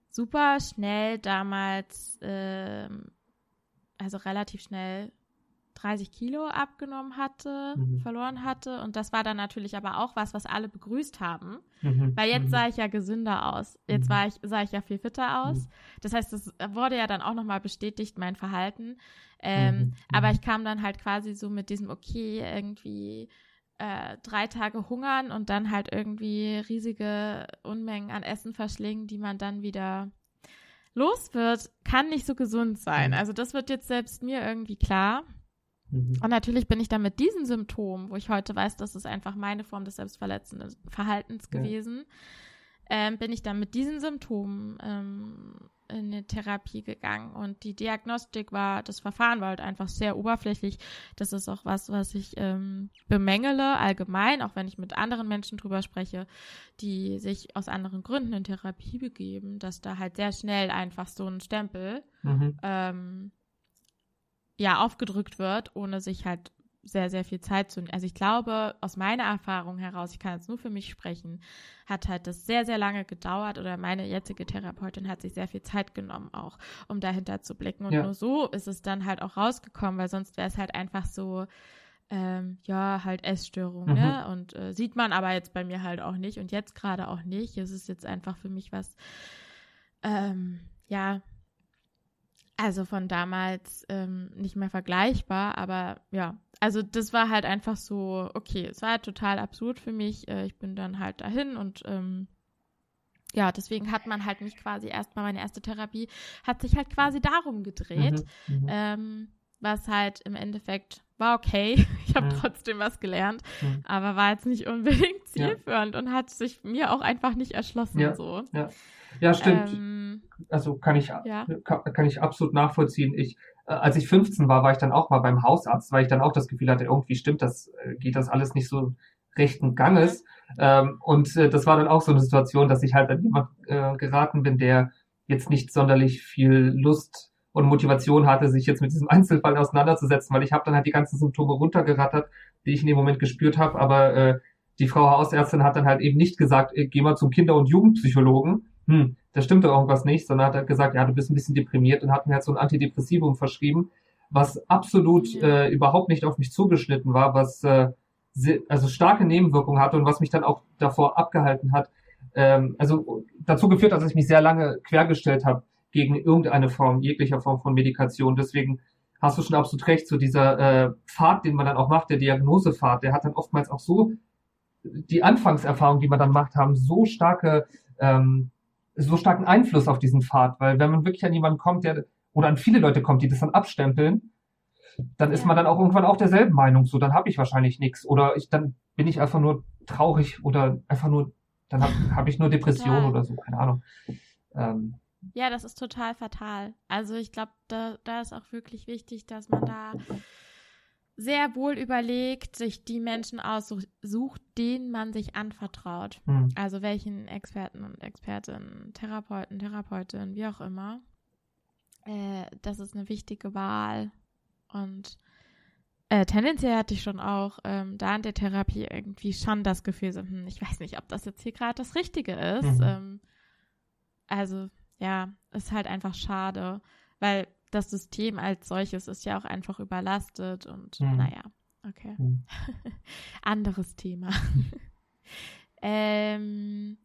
super schnell damals, ähm, also relativ schnell 30 Kilo abgenommen hatte, mhm. verloren hatte. Und das war dann natürlich aber auch was, was alle begrüßt haben. Mhm. Weil jetzt mhm. sah ich ja gesünder aus. Jetzt mhm. war ich, sah ich ja viel fitter aus. Mhm. Das heißt, es wurde ja dann auch nochmal bestätigt, mein Verhalten. Ähm, mhm. aber ich kam dann halt quasi so mit diesem, okay, irgendwie äh, drei Tage hungern und dann halt irgendwie riesige Unmengen an Essen verschlingen, die man dann wieder los wird, kann nicht so gesund sein. Mhm. Also das wird jetzt selbst mir irgendwie klar. Mhm. Und natürlich bin ich dann mit diesen Symptomen, wo ich heute weiß, das ist einfach meine Form des selbstverletzenden Verhaltens ja. gewesen, ähm, bin ich dann mit diesen Symptomen ähm, in eine Therapie gegangen und die Diagnostik war, das Verfahren war halt einfach sehr oberflächlich. Das ist auch was, was ich ähm, bemängele allgemein, auch wenn ich mit anderen Menschen drüber spreche, die sich aus anderen Gründen in Therapie begeben, dass da halt sehr schnell einfach so ein Stempel mhm. ähm, ja aufgedrückt wird, ohne sich halt sehr, sehr viel Zeit zu. Also ich glaube, aus meiner Erfahrung heraus, ich kann jetzt nur für mich sprechen, hat halt das sehr, sehr lange gedauert oder meine jetzige Therapeutin hat sich sehr viel Zeit genommen auch, um dahinter zu blicken. Und ja. nur so ist es dann halt auch rausgekommen, weil sonst wäre es halt einfach so, ähm, ja, halt Essstörung, ne? mhm. ne? Und äh, sieht man aber jetzt bei mir halt auch nicht und jetzt gerade auch nicht. Es ist jetzt einfach für mich was, ähm, ja, also von damals ähm, nicht mehr vergleichbar, aber ja, also das war halt einfach so, okay, es war halt total absurd für mich. Äh, ich bin dann halt dahin und ähm, ja, deswegen hat man halt mich quasi erstmal, meine erste Therapie hat sich halt quasi darum gedreht, mhm, mhm. ähm, was halt im Endeffekt war okay. Ich habe mhm. trotzdem was gelernt, mhm. aber war jetzt nicht unbedingt zielführend ja. und hat sich mir auch einfach nicht erschlossen. Ja, so. ja. ja stimmt. Ähm, also kann ich, ja. kann, kann, ich absolut nachvollziehen. Ich, als ich 15 war, war ich dann auch mal beim Hausarzt, weil ich dann auch das Gefühl hatte, irgendwie stimmt das, äh, geht das alles nicht so rechten Ganges. Ähm, und äh, das war dann auch so eine Situation, dass ich halt an jemand äh, geraten bin, der jetzt nicht sonderlich viel Lust und Motivation hatte, sich jetzt mit diesem Einzelfall auseinanderzusetzen, weil ich habe dann halt die ganzen Symptome runtergerattert, die ich in dem Moment gespürt habe, aber äh, die Frau Hausärztin hat dann halt eben nicht gesagt, äh, geh mal zum Kinder- und Jugendpsychologen, hm, da stimmt doch irgendwas nicht, sondern hat halt gesagt, ja, du bist ein bisschen deprimiert und hat mir halt so ein Antidepressivum verschrieben, was absolut äh, überhaupt nicht auf mich zugeschnitten war, was äh, also starke Nebenwirkungen hatte und was mich dann auch davor abgehalten hat, ähm, also dazu geführt, dass ich mich sehr lange quergestellt habe gegen irgendeine Form, jeglicher Form von Medikation. Deswegen hast du schon absolut recht, so dieser äh, Pfad, den man dann auch macht, der Diagnosepfad, der hat dann oftmals auch so die Anfangserfahrungen, die man dann macht, haben so starke, ähm, so starken Einfluss auf diesen Pfad, weil wenn man wirklich an jemanden kommt, der oder an viele Leute kommt, die das dann abstempeln, dann ist man dann auch irgendwann auch derselben Meinung. So, dann habe ich wahrscheinlich nichts. Oder ich, dann bin ich einfach nur traurig oder einfach nur, dann habe hab ich nur Depression oder so, keine Ahnung. Ähm, ja, das ist total fatal. Also ich glaube, da, da ist auch wirklich wichtig, dass man da sehr wohl überlegt, sich die Menschen aussucht, denen man sich anvertraut. Mhm. Also welchen Experten und Expertinnen, Therapeuten, Therapeutin, wie auch immer. Äh, das ist eine wichtige Wahl. Und äh, tendenziell hatte ich schon auch ähm, da in der Therapie irgendwie schon das Gefühl, so, hm, ich weiß nicht, ob das jetzt hier gerade das Richtige ist. Mhm. Ähm, also ja, ist halt einfach schade, weil das System als solches ist ja auch einfach überlastet und mhm. naja, okay. Mhm. Anderes Thema. ähm,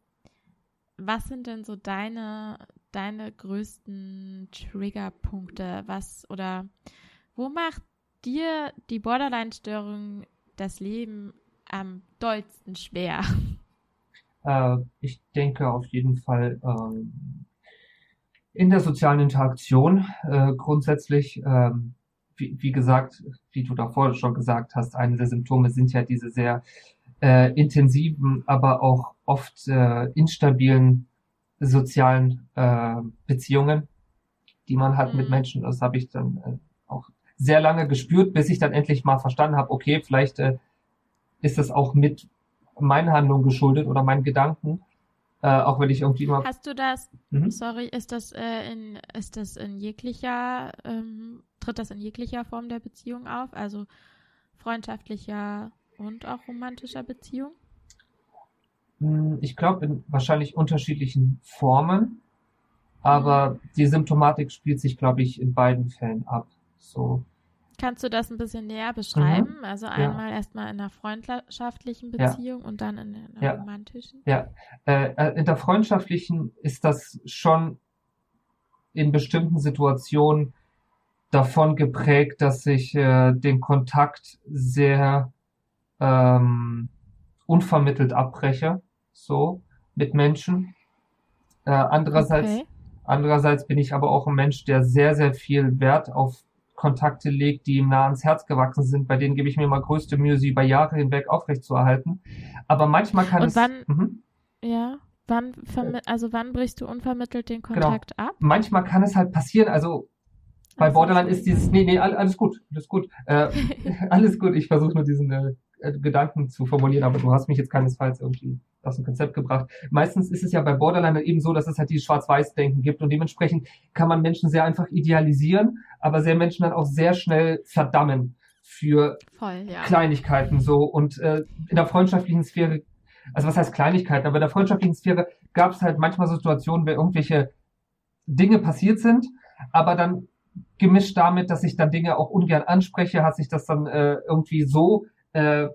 was sind denn so deine, deine größten Triggerpunkte? Was oder wo macht dir die Borderline-Störung das Leben am dollsten schwer? Äh, ich denke auf jeden Fall ähm, in der sozialen Interaktion äh, grundsätzlich. Ähm, wie, wie gesagt, wie du davor schon gesagt hast, eine der Symptome sind ja diese sehr äh, intensiven, aber auch oft äh, instabilen sozialen äh, Beziehungen, die man hat mhm. mit Menschen. Das habe ich dann äh, auch sehr lange gespürt, bis ich dann endlich mal verstanden habe, okay, vielleicht äh, ist das auch mit meinen Handlungen geschuldet oder meinen Gedanken. Äh, auch wenn ich irgendwie immer. Hast du das, mhm. sorry, ist das äh, in, ist das in jeglicher, ähm, tritt das in jeglicher Form der Beziehung auf? Also freundschaftlicher und auch romantischer Beziehung? Hm, ich glaube in wahrscheinlich unterschiedlichen Formen, aber mhm. die Symptomatik spielt sich, glaube ich, in beiden Fällen ab. So. Kannst du das ein bisschen näher beschreiben? Mhm. Also einmal ja. erstmal in einer freundschaftlichen Beziehung ja. und dann in einer ja. romantischen? Ja, äh, äh, in der freundschaftlichen ist das schon in bestimmten Situationen davon geprägt, dass ich äh, den Kontakt sehr ähm, unvermittelt abbreche, so mit Menschen. Äh, andererseits, okay. andererseits bin ich aber auch ein Mensch, der sehr, sehr viel Wert auf Kontakte legt, die ihm nah ans Herz gewachsen sind. Bei denen gebe ich mir mal größte Mühe, sie über Jahre hinweg aufrechtzuerhalten. Aber manchmal kann Und es. Wann, mhm. Ja. Wann, also wann brichst du unvermittelt den genau. Kontakt genau. ab? Manchmal kann es halt passieren. Also bei Borderline ist dieses, nee, nee, alles gut, alles gut, äh, alles gut. Ich versuche nur diesen äh, Gedanken zu formulieren, aber du hast mich jetzt keinesfalls irgendwie aus dem Konzept gebracht. Meistens ist es ja bei Borderline eben so, dass es halt dieses Schwarz-Weiß-Denken gibt und dementsprechend kann man Menschen sehr einfach idealisieren, aber sehr Menschen dann auch sehr schnell verdammen für Voll, ja. Kleinigkeiten so und äh, in der freundschaftlichen Sphäre, also was heißt Kleinigkeiten, aber in der freundschaftlichen Sphäre gab es halt manchmal Situationen, wo irgendwelche Dinge passiert sind, aber dann gemischt damit, dass ich dann Dinge auch ungern anspreche, hat sich das dann äh, irgendwie so äh,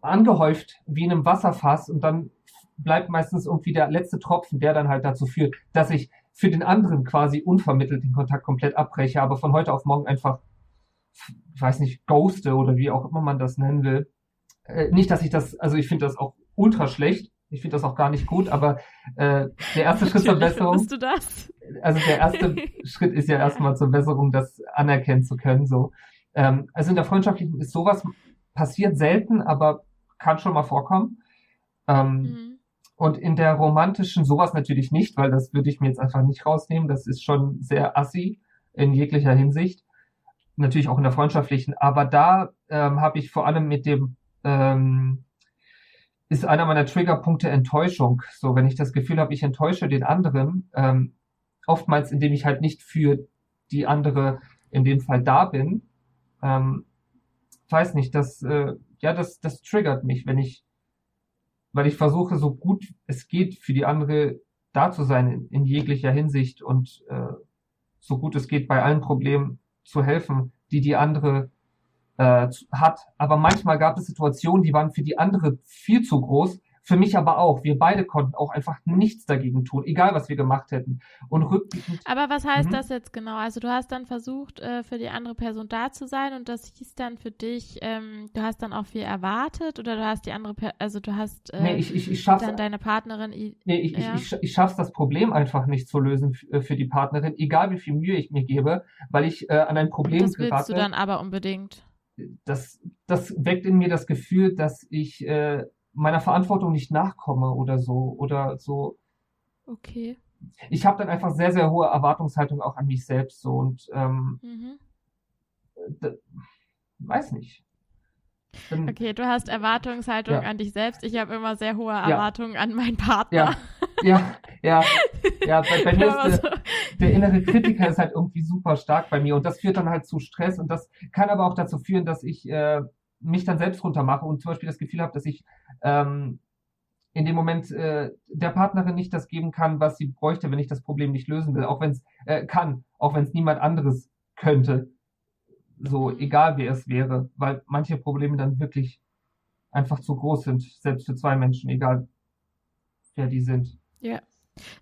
angehäuft wie in einem Wasserfass und dann bleibt meistens irgendwie der letzte Tropfen, der dann halt dazu führt, dass ich für den anderen quasi unvermittelt den Kontakt komplett abbreche, aber von heute auf morgen einfach ich weiß nicht, ghoste oder wie auch immer man das nennen will. Äh, nicht, dass ich das, also ich finde das auch ultra schlecht. Ich finde das auch gar nicht gut, aber äh, der erste Schritt zur Besserung. Du das? Also der erste Schritt ist ja erstmal zur Besserung, das anerkennen zu können. So, ähm, also in der freundschaftlichen ist sowas passiert selten, aber kann schon mal vorkommen. Ähm, mhm. Und in der romantischen sowas natürlich nicht, weil das würde ich mir jetzt einfach nicht rausnehmen. Das ist schon sehr assi in jeglicher Hinsicht. Natürlich auch in der freundschaftlichen. Aber da ähm, habe ich vor allem mit dem ähm, ist einer meiner Triggerpunkte Enttäuschung. So, wenn ich das Gefühl habe, ich enttäusche den anderen, ähm, oftmals indem ich halt nicht für die andere in dem Fall da bin, ähm, weiß nicht, das, äh, ja, das, das triggert mich, wenn ich, weil ich versuche, so gut es geht, für die andere da zu sein in, in jeglicher Hinsicht und äh, so gut es geht, bei allen Problemen zu helfen, die die andere äh, hat. Aber manchmal gab es Situationen, die waren für die andere viel zu groß, für mich aber auch. Wir beide konnten auch einfach nichts dagegen tun, egal was wir gemacht hätten. Und rückblickend. Aber was heißt mhm. das jetzt genau? Also du hast dann versucht, äh, für die andere Person da zu sein und das hieß dann für dich, ähm, du hast dann auch viel erwartet oder du hast die andere, per also du hast äh, nee, ich, ich, ich schaff's, dann deine Partnerin. Nee, ich, ja? ich, ich, ich schaff's das Problem einfach nicht zu lösen äh, für die Partnerin, egal wie viel Mühe ich mir gebe, weil ich äh, an ein Problem gerate. Das willst du dann aber unbedingt das, das weckt in mir das Gefühl, dass ich äh, meiner Verantwortung nicht nachkomme oder so oder so. Okay. Ich habe dann einfach sehr, sehr hohe Erwartungshaltung auch an mich selbst so und ähm, mhm. weiß nicht. Bin, okay, du hast Erwartungshaltung ja. an dich selbst. Ich habe immer sehr hohe Erwartungen ja. an meinen Partner. Ja, ja, ja. ja bei, bei mir ist der, der, innere Kritiker ist halt irgendwie super stark bei mir und das führt dann halt zu Stress und das kann aber auch dazu führen, dass ich äh, mich dann selbst runtermache und zum Beispiel das Gefühl habe, dass ich ähm, in dem Moment äh, der Partnerin nicht das geben kann, was sie bräuchte, wenn ich das Problem nicht lösen will, auch wenn es äh, kann, auch wenn es niemand anderes könnte so egal wie es wäre, weil manche Probleme dann wirklich einfach zu groß sind, selbst für zwei Menschen, egal wer die sind. Ja.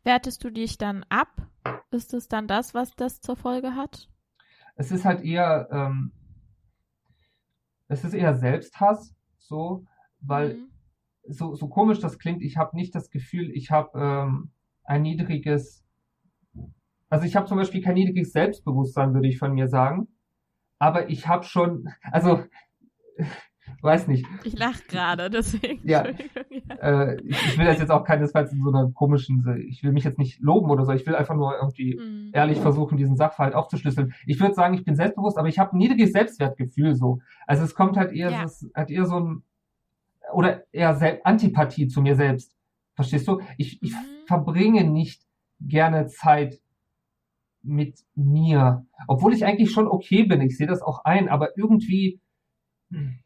Wertest du dich dann ab? Ist es dann das, was das zur Folge hat? Es ist halt eher, ähm, es ist eher Selbsthass, so, weil mhm. so, so komisch das klingt, ich habe nicht das Gefühl, ich habe ähm, ein niedriges, also ich habe zum Beispiel kein niedriges Selbstbewusstsein, würde ich von mir sagen aber ich habe schon, also weiß nicht. Ich lache gerade, deswegen. Ja, äh, ich, ich, will das jetzt auch keinesfalls in so einer komischen, ich will mich jetzt nicht loben oder so, ich will einfach nur irgendwie mhm. ehrlich versuchen, diesen Sachverhalt aufzuschlüsseln. Ich würde sagen, ich bin selbstbewusst, aber ich habe ein niedriges Selbstwertgefühl so. Also es kommt halt eher, ja. es hat eher so ein, oder eher Sel Antipathie zu mir selbst. Verstehst du? Ich, ich mhm. verbringe nicht gerne Zeit mit mir. Obwohl ich eigentlich schon okay bin, ich sehe das auch ein, aber irgendwie hm,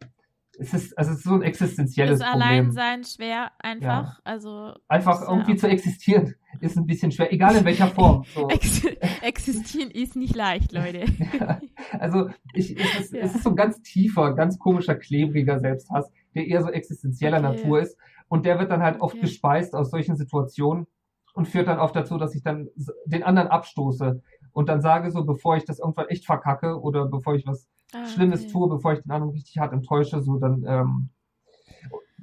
es ist, also es ist so ein existenzielles ist Problem. Allein sein schwer, einfach. Ja. Also einfach irgendwie ja. zu existieren ist ein bisschen schwer, egal in welcher Form. So. Ex existieren ist nicht leicht, Leute. ja. Also ich, es, ist, es ist so ein ganz tiefer, ganz komischer, klebriger Selbsthass, der eher so existenzieller okay. Natur ist. Und der wird dann halt oft gespeist aus solchen Situationen und führt dann oft dazu, dass ich dann den anderen abstoße und dann sage so, bevor ich das irgendwann echt verkacke oder bevor ich was ah, Schlimmes okay. tue, bevor ich den anderen richtig hart enttäusche, so dann ähm,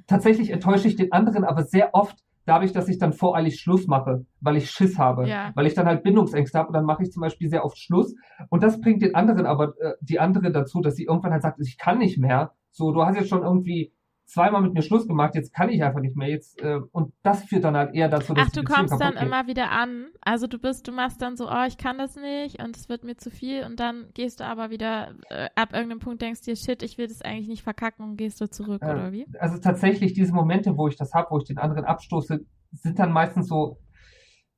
tatsächlich enttäusche ich den anderen aber sehr oft dadurch, dass ich dann voreilig Schluss mache, weil ich Schiss habe, ja. weil ich dann halt Bindungsängste habe und dann mache ich zum Beispiel sehr oft Schluss und das bringt den anderen aber äh, die andere dazu, dass sie irgendwann halt sagt, ich kann nicht mehr. So, du hast jetzt schon irgendwie zweimal mit mir Schluss gemacht, jetzt kann ich einfach nicht mehr. Jetzt äh, und das führt dann halt eher dazu, dass Ach, du kommst dann geht. immer wieder an. Also du bist, du machst dann so, oh, ich kann das nicht und es wird mir zu viel und dann gehst du aber wieder äh, ab irgendeinem Punkt denkst dir, shit, ich will das eigentlich nicht verkacken und gehst du zurück äh, oder wie? Also tatsächlich diese Momente, wo ich das habe, wo ich den anderen abstoße, sind dann meistens so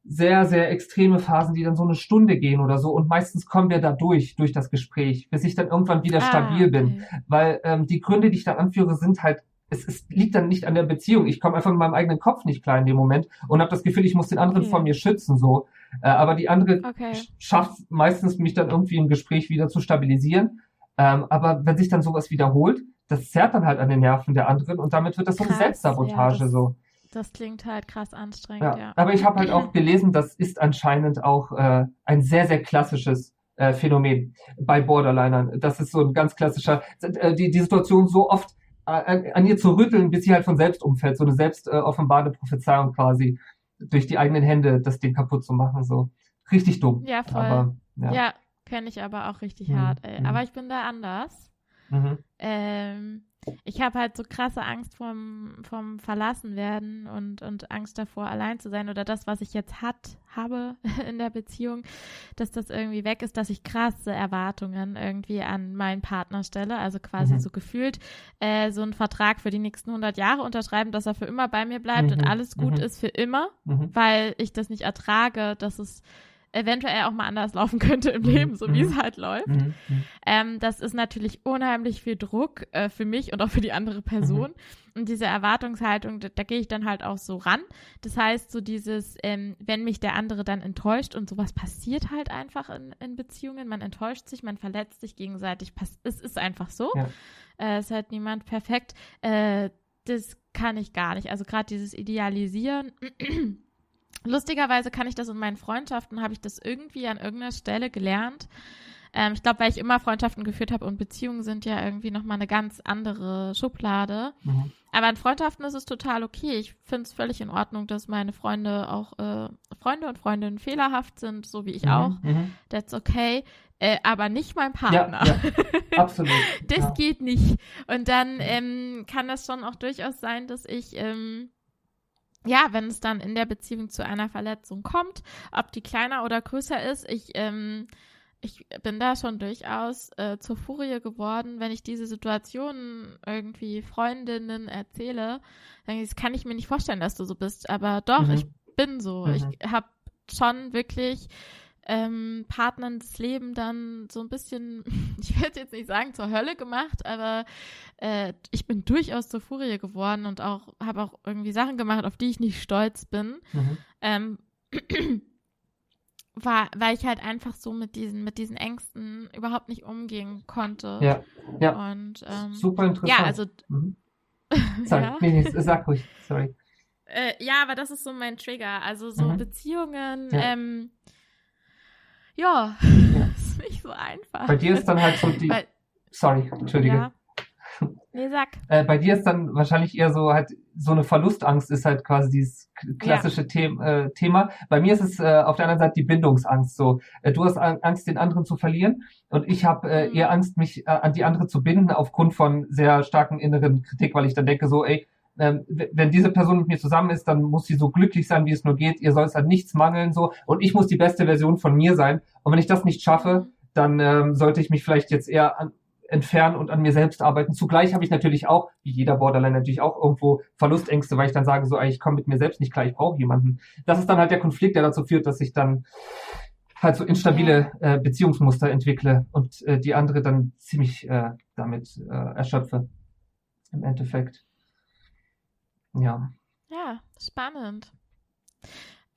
sehr, sehr extreme Phasen, die dann so eine Stunde gehen oder so. Und meistens kommen wir da durch, durch das Gespräch, bis ich dann irgendwann wieder ah, stabil okay. bin. Weil ähm, die Gründe, die ich dann anführe, sind halt es, es liegt dann nicht an der Beziehung. Ich komme einfach mit meinem eigenen Kopf nicht klar in dem Moment und habe das Gefühl, ich muss den anderen okay. vor mir schützen so. Äh, aber die andere okay. schafft meistens mich dann irgendwie im Gespräch wieder zu stabilisieren. Ähm, aber wenn sich dann sowas wiederholt, das zerrt dann halt an den Nerven der anderen und damit wird das so eine Selbstsabotage ja, das, so. Das klingt halt krass anstrengend, ja. ja. Aber ich habe halt auch gelesen, das ist anscheinend auch äh, ein sehr, sehr klassisches äh, Phänomen bei Borderlinern. Das ist so ein ganz klassischer, äh, die, die Situation so oft an ihr zu rütteln, bis sie halt von selbst umfällt, so eine selbst äh, offenbare Prophezeiung quasi durch die eigenen Hände das Ding kaputt zu machen, so richtig dumm. Ja, voll. Aber, ja, ja kenne ich aber auch richtig mhm. hart, ey. Mhm. Aber ich bin da anders. Mhm. Ähm, ich habe halt so krasse Angst vom, vom Verlassenwerden und, und Angst davor, allein zu sein oder das, was ich jetzt hat, habe in der Beziehung, dass das irgendwie weg ist, dass ich krasse Erwartungen irgendwie an meinen Partner stelle. Also quasi mhm. so gefühlt äh, so einen Vertrag für die nächsten 100 Jahre unterschreiben, dass er für immer bei mir bleibt mhm. und alles gut mhm. ist für immer, mhm. weil ich das nicht ertrage, dass es eventuell auch mal anders laufen könnte im mhm. Leben, so wie es mhm. halt läuft. Mhm. Ähm, das ist natürlich unheimlich viel Druck äh, für mich und auch für die andere Person. Und diese Erwartungshaltung, da, da gehe ich dann halt auch so ran. Das heißt, so dieses, ähm, wenn mich der andere dann enttäuscht und sowas passiert halt einfach in, in Beziehungen, man enttäuscht sich, man verletzt sich gegenseitig, es ist einfach so. Ja. Äh, ist halt niemand perfekt. Äh, das kann ich gar nicht. Also gerade dieses Idealisieren Lustigerweise kann ich das in meinen Freundschaften, habe ich das irgendwie an irgendeiner Stelle gelernt. Ähm, ich glaube, weil ich immer Freundschaften geführt habe und Beziehungen sind ja irgendwie nochmal eine ganz andere Schublade. Mhm. Aber in Freundschaften ist es total okay. Ich finde es völlig in Ordnung, dass meine Freunde auch äh, Freunde und Freundinnen fehlerhaft sind, so wie ich mhm. auch. Mhm. That's okay. Äh, aber nicht mein Partner. Ja, ja. Absolut. das ja. geht nicht. Und dann ähm, kann das schon auch durchaus sein, dass ich ähm, ja, wenn es dann in der Beziehung zu einer Verletzung kommt, ob die kleiner oder größer ist, ich, ähm, ich bin da schon durchaus äh, zur Furie geworden, wenn ich diese Situation irgendwie Freundinnen erzähle, dann kann ich mir nicht vorstellen, dass du so bist, aber doch, mhm. ich bin so. Mhm. Ich habe schon wirklich ähm, Partnern das Leben dann so ein bisschen, ich werde jetzt nicht sagen zur Hölle gemacht, aber äh, ich bin durchaus zur Furie geworden und auch habe auch irgendwie Sachen gemacht, auf die ich nicht stolz bin. Mhm. Ähm, war, weil ich halt einfach so mit diesen, mit diesen Ängsten überhaupt nicht umgehen konnte. Ja, ja. Und, ähm, Super interessant. Ja, also. Mhm. Sorry, ja. Nee, nee, sag ruhig, sorry. Äh, ja, aber das ist so mein Trigger. Also so mhm. Beziehungen, ja. ähm, ja, ja. ist nicht so einfach. Bei dir ist dann halt so die. Weil, Sorry, entschuldige. Ja. Nee, sag. Äh, bei dir ist dann wahrscheinlich eher so halt so eine Verlustangst ist halt quasi dieses klassische ja. The äh, Thema. Bei mir ist es äh, auf der anderen Seite die Bindungsangst. So, äh, du hast Angst, den anderen zu verlieren, und ich habe äh, mhm. eher Angst, mich äh, an die andere zu binden aufgrund von sehr starken inneren Kritik, weil ich dann denke so, ey, ähm, wenn diese Person mit mir zusammen ist, dann muss sie so glücklich sein, wie es nur geht. Ihr soll es halt nichts mangeln so und ich muss die beste Version von mir sein. Und wenn ich das nicht schaffe, dann ähm, sollte ich mich vielleicht jetzt eher an, entfernen und an mir selbst arbeiten. Zugleich habe ich natürlich auch, wie jeder Borderline natürlich auch irgendwo Verlustängste, weil ich dann sage so, ich komme mit mir selbst nicht klar, ich brauche jemanden. Das ist dann halt der Konflikt, der dazu führt, dass ich dann halt so instabile äh, Beziehungsmuster entwickle und äh, die andere dann ziemlich äh, damit äh, erschöpfe. Im Endeffekt. Ja. Ja, spannend.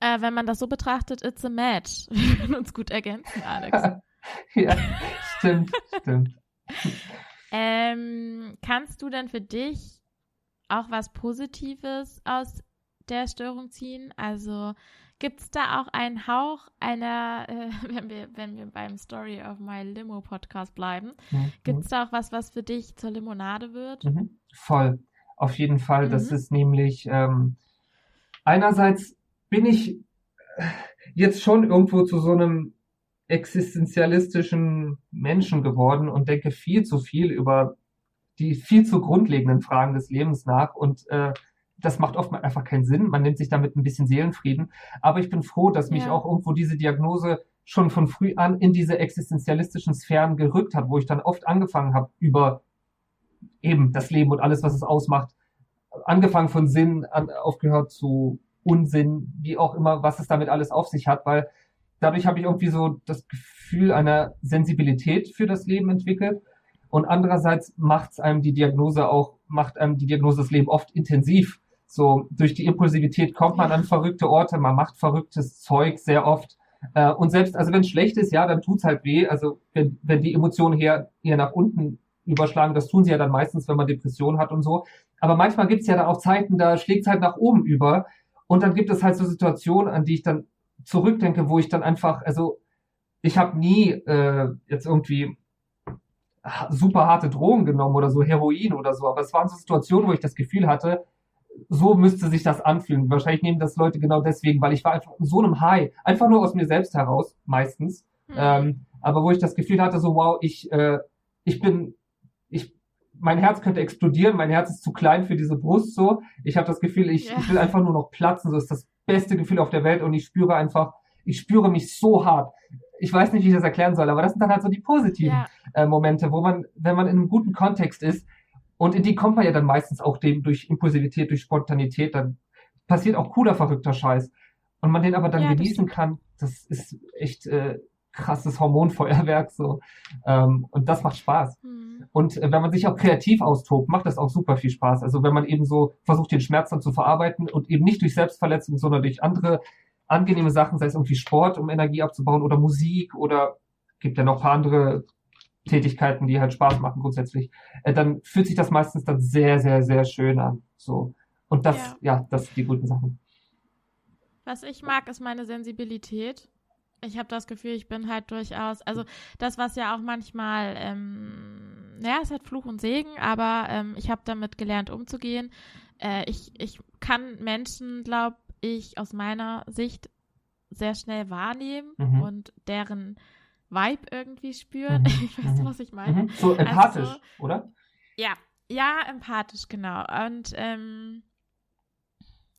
Äh, wenn man das so betrachtet, it's a match. Wir können uns gut ergänzen, Alex. ja, stimmt, stimmt. Ähm, kannst du denn für dich auch was Positives aus der Störung ziehen? Also gibt es da auch einen Hauch einer, äh, wenn, wir, wenn wir beim Story of My Limo Podcast bleiben, mhm. gibt es da auch was, was für dich zur Limonade wird? Mhm. Voll. Auf jeden Fall. Mhm. Das ist nämlich ähm, einerseits bin ich äh, jetzt schon irgendwo zu so einem existenzialistischen Menschen geworden und denke viel zu viel über die viel zu grundlegenden Fragen des Lebens nach und äh, das macht oft einfach keinen Sinn. Man nimmt sich damit ein bisschen Seelenfrieden. Aber ich bin froh, dass mich ja. auch irgendwo diese Diagnose schon von früh an in diese existenzialistischen Sphären gerückt hat, wo ich dann oft angefangen habe, über eben das Leben und alles, was es ausmacht. Angefangen von Sinn, an, aufgehört zu Unsinn, wie auch immer, was es damit alles auf sich hat, weil dadurch habe ich irgendwie so das Gefühl einer Sensibilität für das Leben entwickelt. Und andererseits macht einem die Diagnose auch, macht einem die Diagnose das Leben oft intensiv. So, durch die Impulsivität kommt man an verrückte Orte, man macht verrücktes Zeug sehr oft. Äh, und selbst, also wenn es schlecht ist, ja, dann tut's halt weh. Also wenn, wenn die Emotionen her, eher nach unten überschlagen. Das tun sie ja dann meistens, wenn man Depressionen hat und so. Aber manchmal gibt es ja dann auch Zeiten, da schlägt es halt nach oben über. Und dann gibt es halt so Situationen, an die ich dann zurückdenke, wo ich dann einfach, also ich habe nie äh, jetzt irgendwie super harte Drogen genommen oder so Heroin oder so, aber es waren so Situationen, wo ich das Gefühl hatte, so müsste sich das anfühlen. Wahrscheinlich nehmen das Leute genau deswegen, weil ich war einfach in so einem High, einfach nur aus mir selbst heraus, meistens. Mhm. Ähm, aber wo ich das Gefühl hatte, so wow, ich, äh, ich bin, mein Herz könnte explodieren, mein Herz ist zu klein für diese Brust so. Ich habe das Gefühl, ich, ja. ich will einfach nur noch platzen, so ist das beste Gefühl auf der Welt und ich spüre einfach, ich spüre mich so hart. Ich weiß nicht, wie ich das erklären soll, aber das sind dann halt so die positiven ja. äh, Momente, wo man, wenn man in einem guten Kontext ist, und in die kommt man ja dann meistens auch dem durch Impulsivität, durch Spontanität, dann passiert auch cooler, verrückter Scheiß. Und man den aber dann ja, genießen kann, das ist echt äh, krasses Hormonfeuerwerk so. Ähm, und das macht Spaß. Mhm. Und äh, wenn man sich auch kreativ austobt, macht das auch super viel Spaß. Also wenn man eben so versucht, den Schmerz dann zu verarbeiten und eben nicht durch Selbstverletzung, sondern durch andere angenehme Sachen, sei es irgendwie Sport, um Energie abzubauen oder Musik oder gibt ja noch ein paar andere Tätigkeiten, die halt Spaß machen grundsätzlich, äh, dann fühlt sich das meistens dann sehr, sehr, sehr schön an. So. Und das, ja, ja das sind die guten Sachen. Was ich mag, ist meine Sensibilität. Ich habe das Gefühl, ich bin halt durchaus, also das, was ja auch manchmal, ähm, naja, es hat Fluch und Segen, aber ähm, ich habe damit gelernt, umzugehen. Äh, ich, ich kann Menschen, glaube ich, aus meiner Sicht sehr schnell wahrnehmen mhm. und deren Vibe irgendwie spüren. Mhm. Ich weiß nicht, mhm. was ich meine. Mhm. So also empathisch, also so, oder? Ja, ja, empathisch, genau. Und ähm,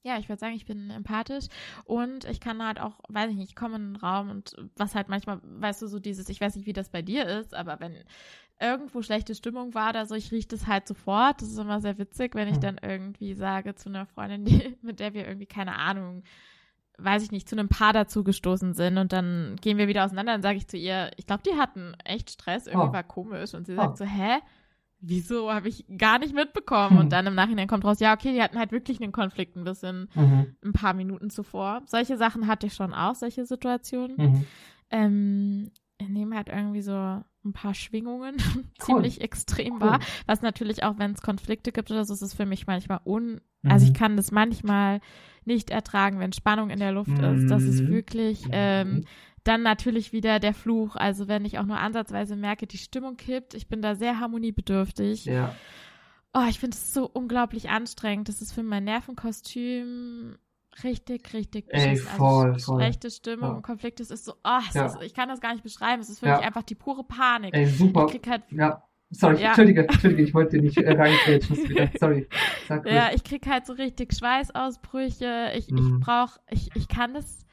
ja, ich würde sagen, ich bin empathisch und ich kann halt auch, weiß ich nicht, ich komme in einen Raum und was halt manchmal, weißt du, so dieses, ich weiß nicht, wie das bei dir ist, aber wenn irgendwo schlechte Stimmung war oder so, ich rieche das halt sofort. Das ist immer sehr witzig, wenn ich hm. dann irgendwie sage zu einer Freundin, die, mit der wir irgendwie, keine Ahnung, weiß ich nicht, zu einem Paar dazu gestoßen sind und dann gehen wir wieder auseinander, dann sage ich zu ihr, ich glaube, die hatten echt Stress, irgendwie oh. war komisch und sie sagt oh. so, hä? Wieso habe ich gar nicht mitbekommen? Hm. Und dann im Nachhinein kommt raus, ja, okay, die hatten halt wirklich einen Konflikt ein bisschen mhm. ein paar Minuten zuvor. Solche Sachen hatte ich schon auch, solche Situationen. Mhm. Ähm, ich nehme halt irgendwie so ein paar Schwingungen cool. ziemlich extrem cool. wahr. Was natürlich auch, wenn es Konflikte gibt oder so, ist es für mich manchmal un. Mhm. Also ich kann das manchmal nicht ertragen, wenn Spannung in der Luft ist. Das ist mhm. wirklich ähm, dann natürlich wieder der Fluch. Also wenn ich auch nur ansatzweise merke, die Stimmung kippt, ich bin da sehr harmoniebedürftig. Ja. Oh, ich finde es so unglaublich anstrengend. Das ist für mein Nervenkostüm richtig, richtig Ey, also voll, also, voll. schlechte Stimmung ja. und Konflikt. Es ist so, oh, ja. ist, ich kann das gar nicht beschreiben. Es ist wirklich ja. einfach die pure Panik. Ey, super. Ich krieg halt, ja. Sorry, ja. Entschuldige, Entschuldige, ich wollte nicht äh, reingrätschen. Sorry. Sag ja, ich krieg halt so richtig Schweißausbrüche. Ich, mhm. ich brauch, ich, ich kann das,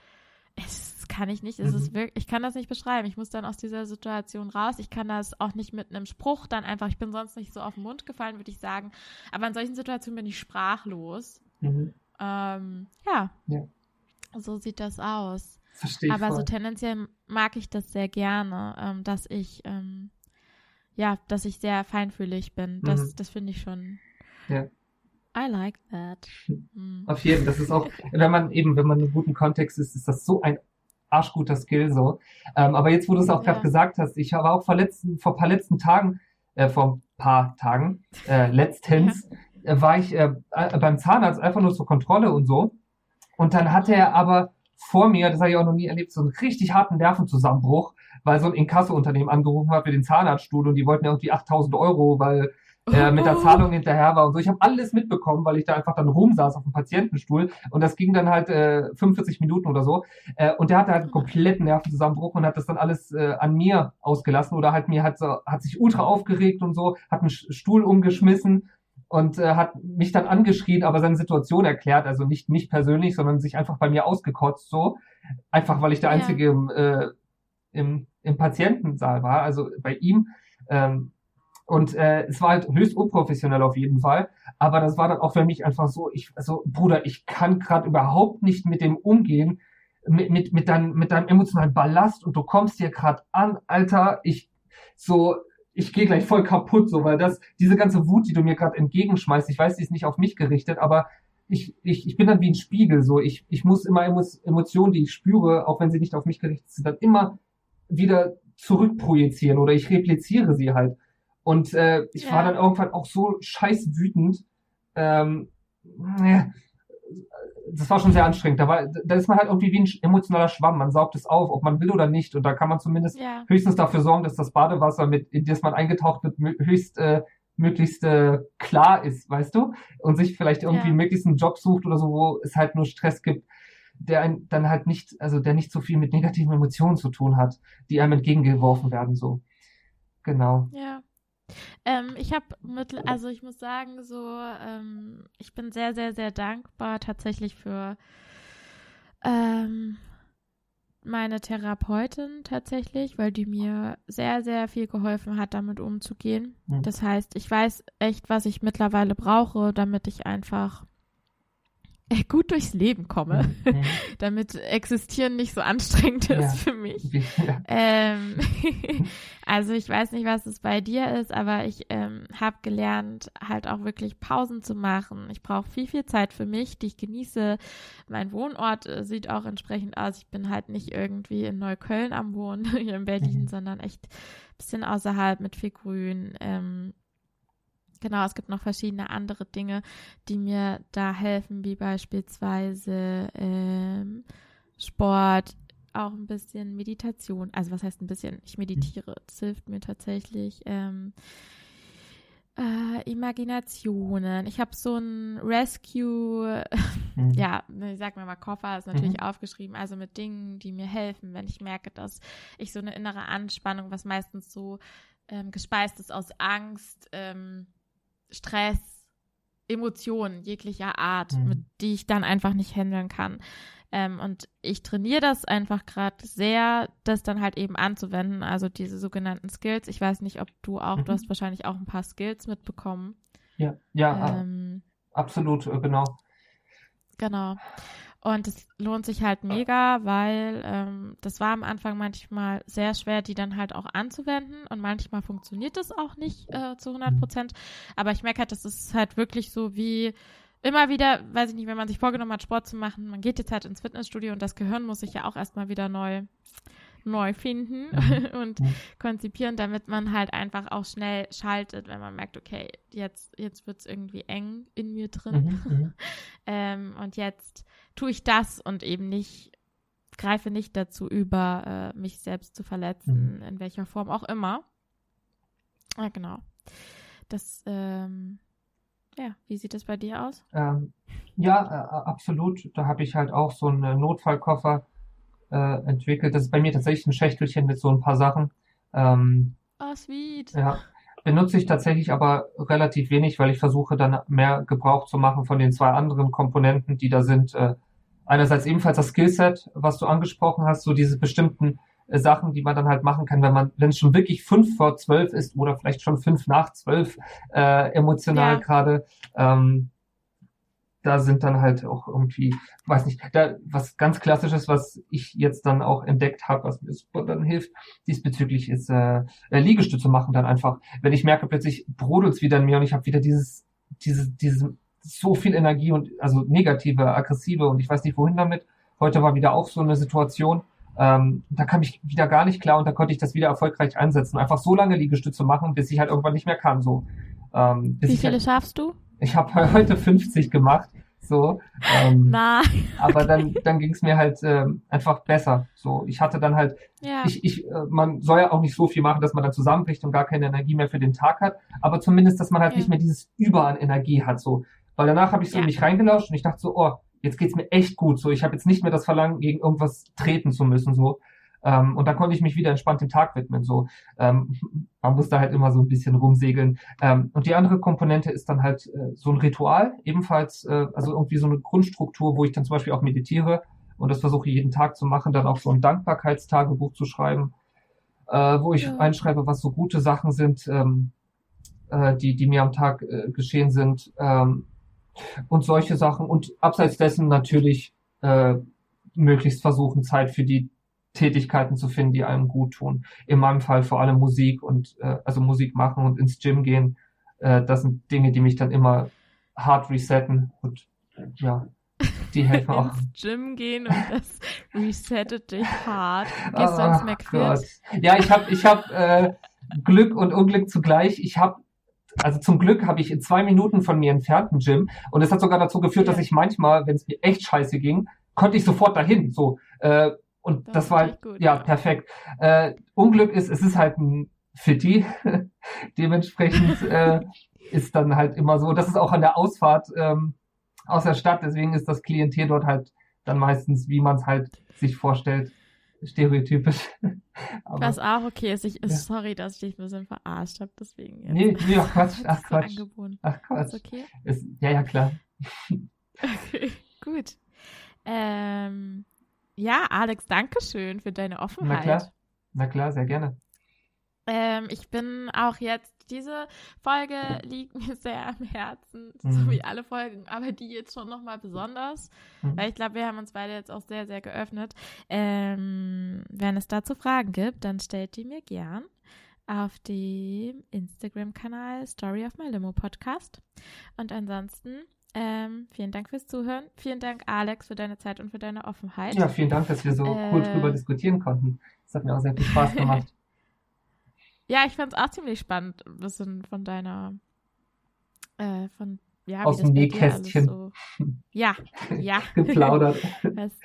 es kann ich nicht, es mhm. ist wirklich, ich kann das nicht beschreiben. Ich muss dann aus dieser Situation raus. Ich kann das auch nicht mit einem Spruch dann einfach, ich bin sonst nicht so auf den Mund gefallen, würde ich sagen. Aber in solchen Situationen bin ich sprachlos. Mhm. Ähm, ja. ja. So sieht das aus. Verstehe Aber voll. so tendenziell mag ich das sehr gerne, ähm, dass ich ähm, ja, dass ich sehr feinfühlig bin. Das, mhm. das finde ich schon. Ja. I like that. Mhm. Auf jeden Fall. Das ist auch, wenn man eben, wenn man in einem guten Kontext ist, ist das so ein arschguter Skill so. Ähm, aber jetzt, wo du es auch ja. gerade gesagt hast, ich habe auch vor letzten, vor paar letzten Tagen, äh, vor ein paar Tagen, äh, letztens, ja. äh, war ich äh, äh, beim Zahnarzt einfach nur zur Kontrolle und so. Und dann hatte er aber vor mir, das habe ich auch noch nie erlebt, so einen richtig harten Nervenzusammenbruch weil so ein Inkasso-Unternehmen angerufen hat für den Zahnarztstuhl und die wollten ja irgendwie 8000 Euro, weil er mit der. Zahlung hinterher war und so. Ich habe alles mitbekommen, weil ich da einfach dann rumsaß auf dem Patientenstuhl und das ging dann halt äh, 45 Minuten oder so. Äh, und der hatte halt einen kompletten Nervenzusammenbruch und hat das dann alles äh, an mir ausgelassen oder halt mir hat so, hat sich ultra aufgeregt und so, hat einen Stuhl umgeschmissen und äh, hat mich dann angeschrien, aber seine Situation erklärt, also nicht mich persönlich, sondern sich einfach bei mir ausgekotzt so, einfach weil ich der einzige ja. äh, im, im Patientensaal war, also bei ihm. Ähm, und äh, es war halt höchst unprofessionell auf jeden Fall. Aber das war dann auch für mich einfach so, ich, also Bruder, ich kann gerade überhaupt nicht mit dem umgehen, mit, mit, mit, dein, mit deinem emotionalen Ballast und du kommst hier gerade an, Alter, ich so, ich gehe gleich voll kaputt, so, weil das, diese ganze Wut, die du mir gerade entgegenschmeißt, ich weiß, die ist nicht auf mich gerichtet, aber ich, ich, ich bin dann wie ein Spiegel, so, ich, ich muss immer Emotionen, die ich spüre, auch wenn sie nicht auf mich gerichtet sind, dann immer wieder zurückprojizieren oder ich repliziere sie halt. Und äh, ich ja. war dann irgendwann auch so scheiß wütend. Ähm, das war schon sehr anstrengend. Da, war, da ist man halt irgendwie wie ein emotionaler Schwamm. Man saugt es auf, ob man will oder nicht. Und da kann man zumindest ja. höchstens dafür sorgen, dass das Badewasser, mit, in das man eingetaucht wird, höchst äh, möglichst äh, klar ist, weißt du? Und sich vielleicht irgendwie ja. möglichst einen Job sucht oder so, wo es halt nur Stress gibt, der ein, dann halt nicht, also der nicht so viel mit negativen Emotionen zu tun hat, die einem entgegengeworfen werden, so. Genau. Ja. Ähm, ich habe mit, also ich muss sagen, so, ähm, ich bin sehr, sehr, sehr dankbar tatsächlich für ähm, meine Therapeutin tatsächlich, weil die mir sehr, sehr viel geholfen hat, damit umzugehen. Mhm. Das heißt, ich weiß echt, was ich mittlerweile brauche, damit ich einfach gut durchs Leben komme, mhm. damit existieren nicht so anstrengend ist ja. für mich. Ja. Ähm, also ich weiß nicht, was es bei dir ist, aber ich ähm, habe gelernt, halt auch wirklich Pausen zu machen. Ich brauche viel, viel Zeit für mich, die ich genieße. Mein Wohnort äh, sieht auch entsprechend aus. Ich bin halt nicht irgendwie in Neukölln am Wohnen, hier in Berlin, mhm. sondern echt ein bisschen außerhalb mit viel Grün. Ähm, Genau, es gibt noch verschiedene andere Dinge, die mir da helfen, wie beispielsweise ähm, Sport, auch ein bisschen Meditation. Also was heißt ein bisschen? Ich meditiere. Das hilft mir tatsächlich. Ähm, äh, Imaginationen. Ich habe so ein Rescue, mhm. ja, ich sag mir mal Koffer, ist natürlich mhm. aufgeschrieben, also mit Dingen, die mir helfen, wenn ich merke, dass ich so eine innere Anspannung, was meistens so ähm, gespeist ist aus Angst, ähm, Stress, Emotionen jeglicher Art, mhm. mit die ich dann einfach nicht handeln kann. Ähm, und ich trainiere das einfach gerade sehr, das dann halt eben anzuwenden, also diese sogenannten Skills. Ich weiß nicht, ob du auch, mhm. du hast wahrscheinlich auch ein paar Skills mitbekommen. Ja, ja, ähm, absolut, äh, genau. Genau. Und es lohnt sich halt mega, weil ähm, das war am Anfang manchmal sehr schwer, die dann halt auch anzuwenden. Und manchmal funktioniert das auch nicht äh, zu 100 Prozent. Aber ich merke halt, das ist halt wirklich so wie immer wieder, weiß ich nicht, wenn man sich vorgenommen hat, Sport zu machen, man geht jetzt halt ins Fitnessstudio und das Gehirn muss sich ja auch erstmal wieder neu neu finden mhm. und mhm. konzipieren, damit man halt einfach auch schnell schaltet, wenn man merkt, okay, jetzt, jetzt wird es irgendwie eng in mir drin. Mhm. ähm, und jetzt tue ich das und eben nicht, greife nicht dazu über, äh, mich selbst zu verletzen, mhm. in welcher Form auch immer. Ja, genau. Das, ähm, ja, wie sieht das bei dir aus? Ähm, ja, äh, absolut. Da habe ich halt auch so einen Notfallkoffer äh, entwickelt. Das ist bei mir tatsächlich ein Schächtelchen mit so ein paar Sachen. Ähm, oh, sweet. Ja. Benutze ich tatsächlich aber relativ wenig, weil ich versuche dann mehr Gebrauch zu machen von den zwei anderen Komponenten, die da sind. Äh, einerseits ebenfalls das Skillset, was du angesprochen hast, so diese bestimmten äh, Sachen, die man dann halt machen kann, wenn man, wenn es schon wirklich fünf vor zwölf ist oder vielleicht schon fünf nach zwölf äh, emotional ja. gerade. Ähm, da sind dann halt auch irgendwie, weiß nicht, da was ganz klassisches, was ich jetzt dann auch entdeckt habe, was mir dann hilft, diesbezüglich ist äh, äh, Liegestütze machen dann einfach. Wenn ich merke, plötzlich brodelt's wieder in mir und ich habe wieder dieses, dieses, dieses so viel Energie und also negative, aggressive und ich weiß nicht wohin damit. Heute war wieder auch so eine Situation, ähm, da kam ich wieder gar nicht klar und da konnte ich das wieder erfolgreich einsetzen. Einfach so lange Liegestütze machen, bis ich halt irgendwann nicht mehr kann. So. Ähm, Wie viele halt, schaffst du? Ich habe heute 50 gemacht. So. Ähm, Nein. aber dann, dann ging es mir halt ähm, einfach besser. So, ich hatte dann halt, ja. ich, ich, äh, man soll ja auch nicht so viel machen, dass man dann zusammenbricht und gar keine Energie mehr für den Tag hat, aber zumindest, dass man halt ja. nicht mehr dieses Über an Energie hat. So, weil danach habe ich so ja. in mich reingelauscht und ich dachte so, oh, jetzt geht's mir echt gut. So, ich habe jetzt nicht mehr das Verlangen, gegen irgendwas treten zu müssen. So, ähm, und dann konnte ich mich wieder entspannt dem Tag widmen. So, ähm, man muss da halt immer so ein bisschen rumsegeln. Ähm, und die andere Komponente ist dann halt äh, so ein Ritual, ebenfalls, äh, also irgendwie so eine Grundstruktur, wo ich dann zum Beispiel auch meditiere und das versuche jeden Tag zu machen, dann auch so ein Dankbarkeitstagebuch zu schreiben, äh, wo ich ja. einschreibe, was so gute Sachen sind, ähm, äh, die, die mir am Tag äh, geschehen sind ähm, und solche Sachen. Und abseits dessen natürlich äh, möglichst versuchen, Zeit für die Tätigkeiten zu finden, die einem gut tun. In meinem Fall vor allem Musik und äh, also Musik machen und ins Gym gehen. Äh, das sind Dinge, die mich dann immer hart resetten und ja, die helfen auch. ins Gym gehen und das resettet dich hart. Gehst du ins McFit? Ja, ich habe ich hab, äh, Glück und Unglück zugleich. Ich habe Also zum Glück habe ich in zwei Minuten von mir entfernt ein Gym und es hat sogar dazu geführt, Ja. dass ich manchmal, wenn es mir echt scheiße ging, konnte ich sofort dahin. So äh, und Das das, ist war natürlich gut, ja, ja. perfekt. Äh, Unglück ist, es ist halt ein Fitti. Dementsprechend äh, ist dann halt immer so. Das ist auch an der Ausfahrt ähm, aus der Stadt. Deswegen ist das Klientel dort halt dann meistens, wie man es halt sich vorstellt, stereotypisch. Aber, Was auch okay ist. Ich, Ja. Sorry, dass ich dich ein bisschen verarscht habe. Deswegen jetzt. nee, nee, ach Quatsch, ach Quatsch, ach Ist Quatsch. okay? Ist, ja, ja, klar. Okay, gut. Ähm, ja, Alex, danke schön für deine Offenheit. klar. Na klar, sehr gerne. Ähm, ich bin auch jetzt, diese Folge liegt mir sehr am Herzen, so Mhm. wie alle Folgen, aber die jetzt schon nochmal besonders, Mhm. weil ich glaube, wir haben uns beide jetzt auch sehr, sehr geöffnet. Ähm, wenn es dazu Fragen gibt, dann stellt die mir gern auf dem Instagram-Kanal Story of My Limo Podcast. Und ansonsten, ähm, vielen Dank fürs Zuhören. Vielen Dank, Alex, für deine Zeit und für deine Offenheit. Ja, vielen Dank, dass wir so cool Äh, drüber diskutieren konnten. Das hat mir auch sehr viel Spaß gemacht. Ja, ich fand es auch ziemlich spannend, ein bisschen von deiner, äh, von, ja, Aus dem Nähkästchen. So, ja, ja. Geplaudert. Weißt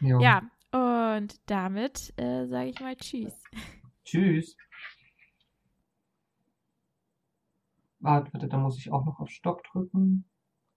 Jo. ja, und damit äh, sage ich mal Tschüss. Tschüss. Warte, warte, da muss ich auch noch auf Stopp drücken.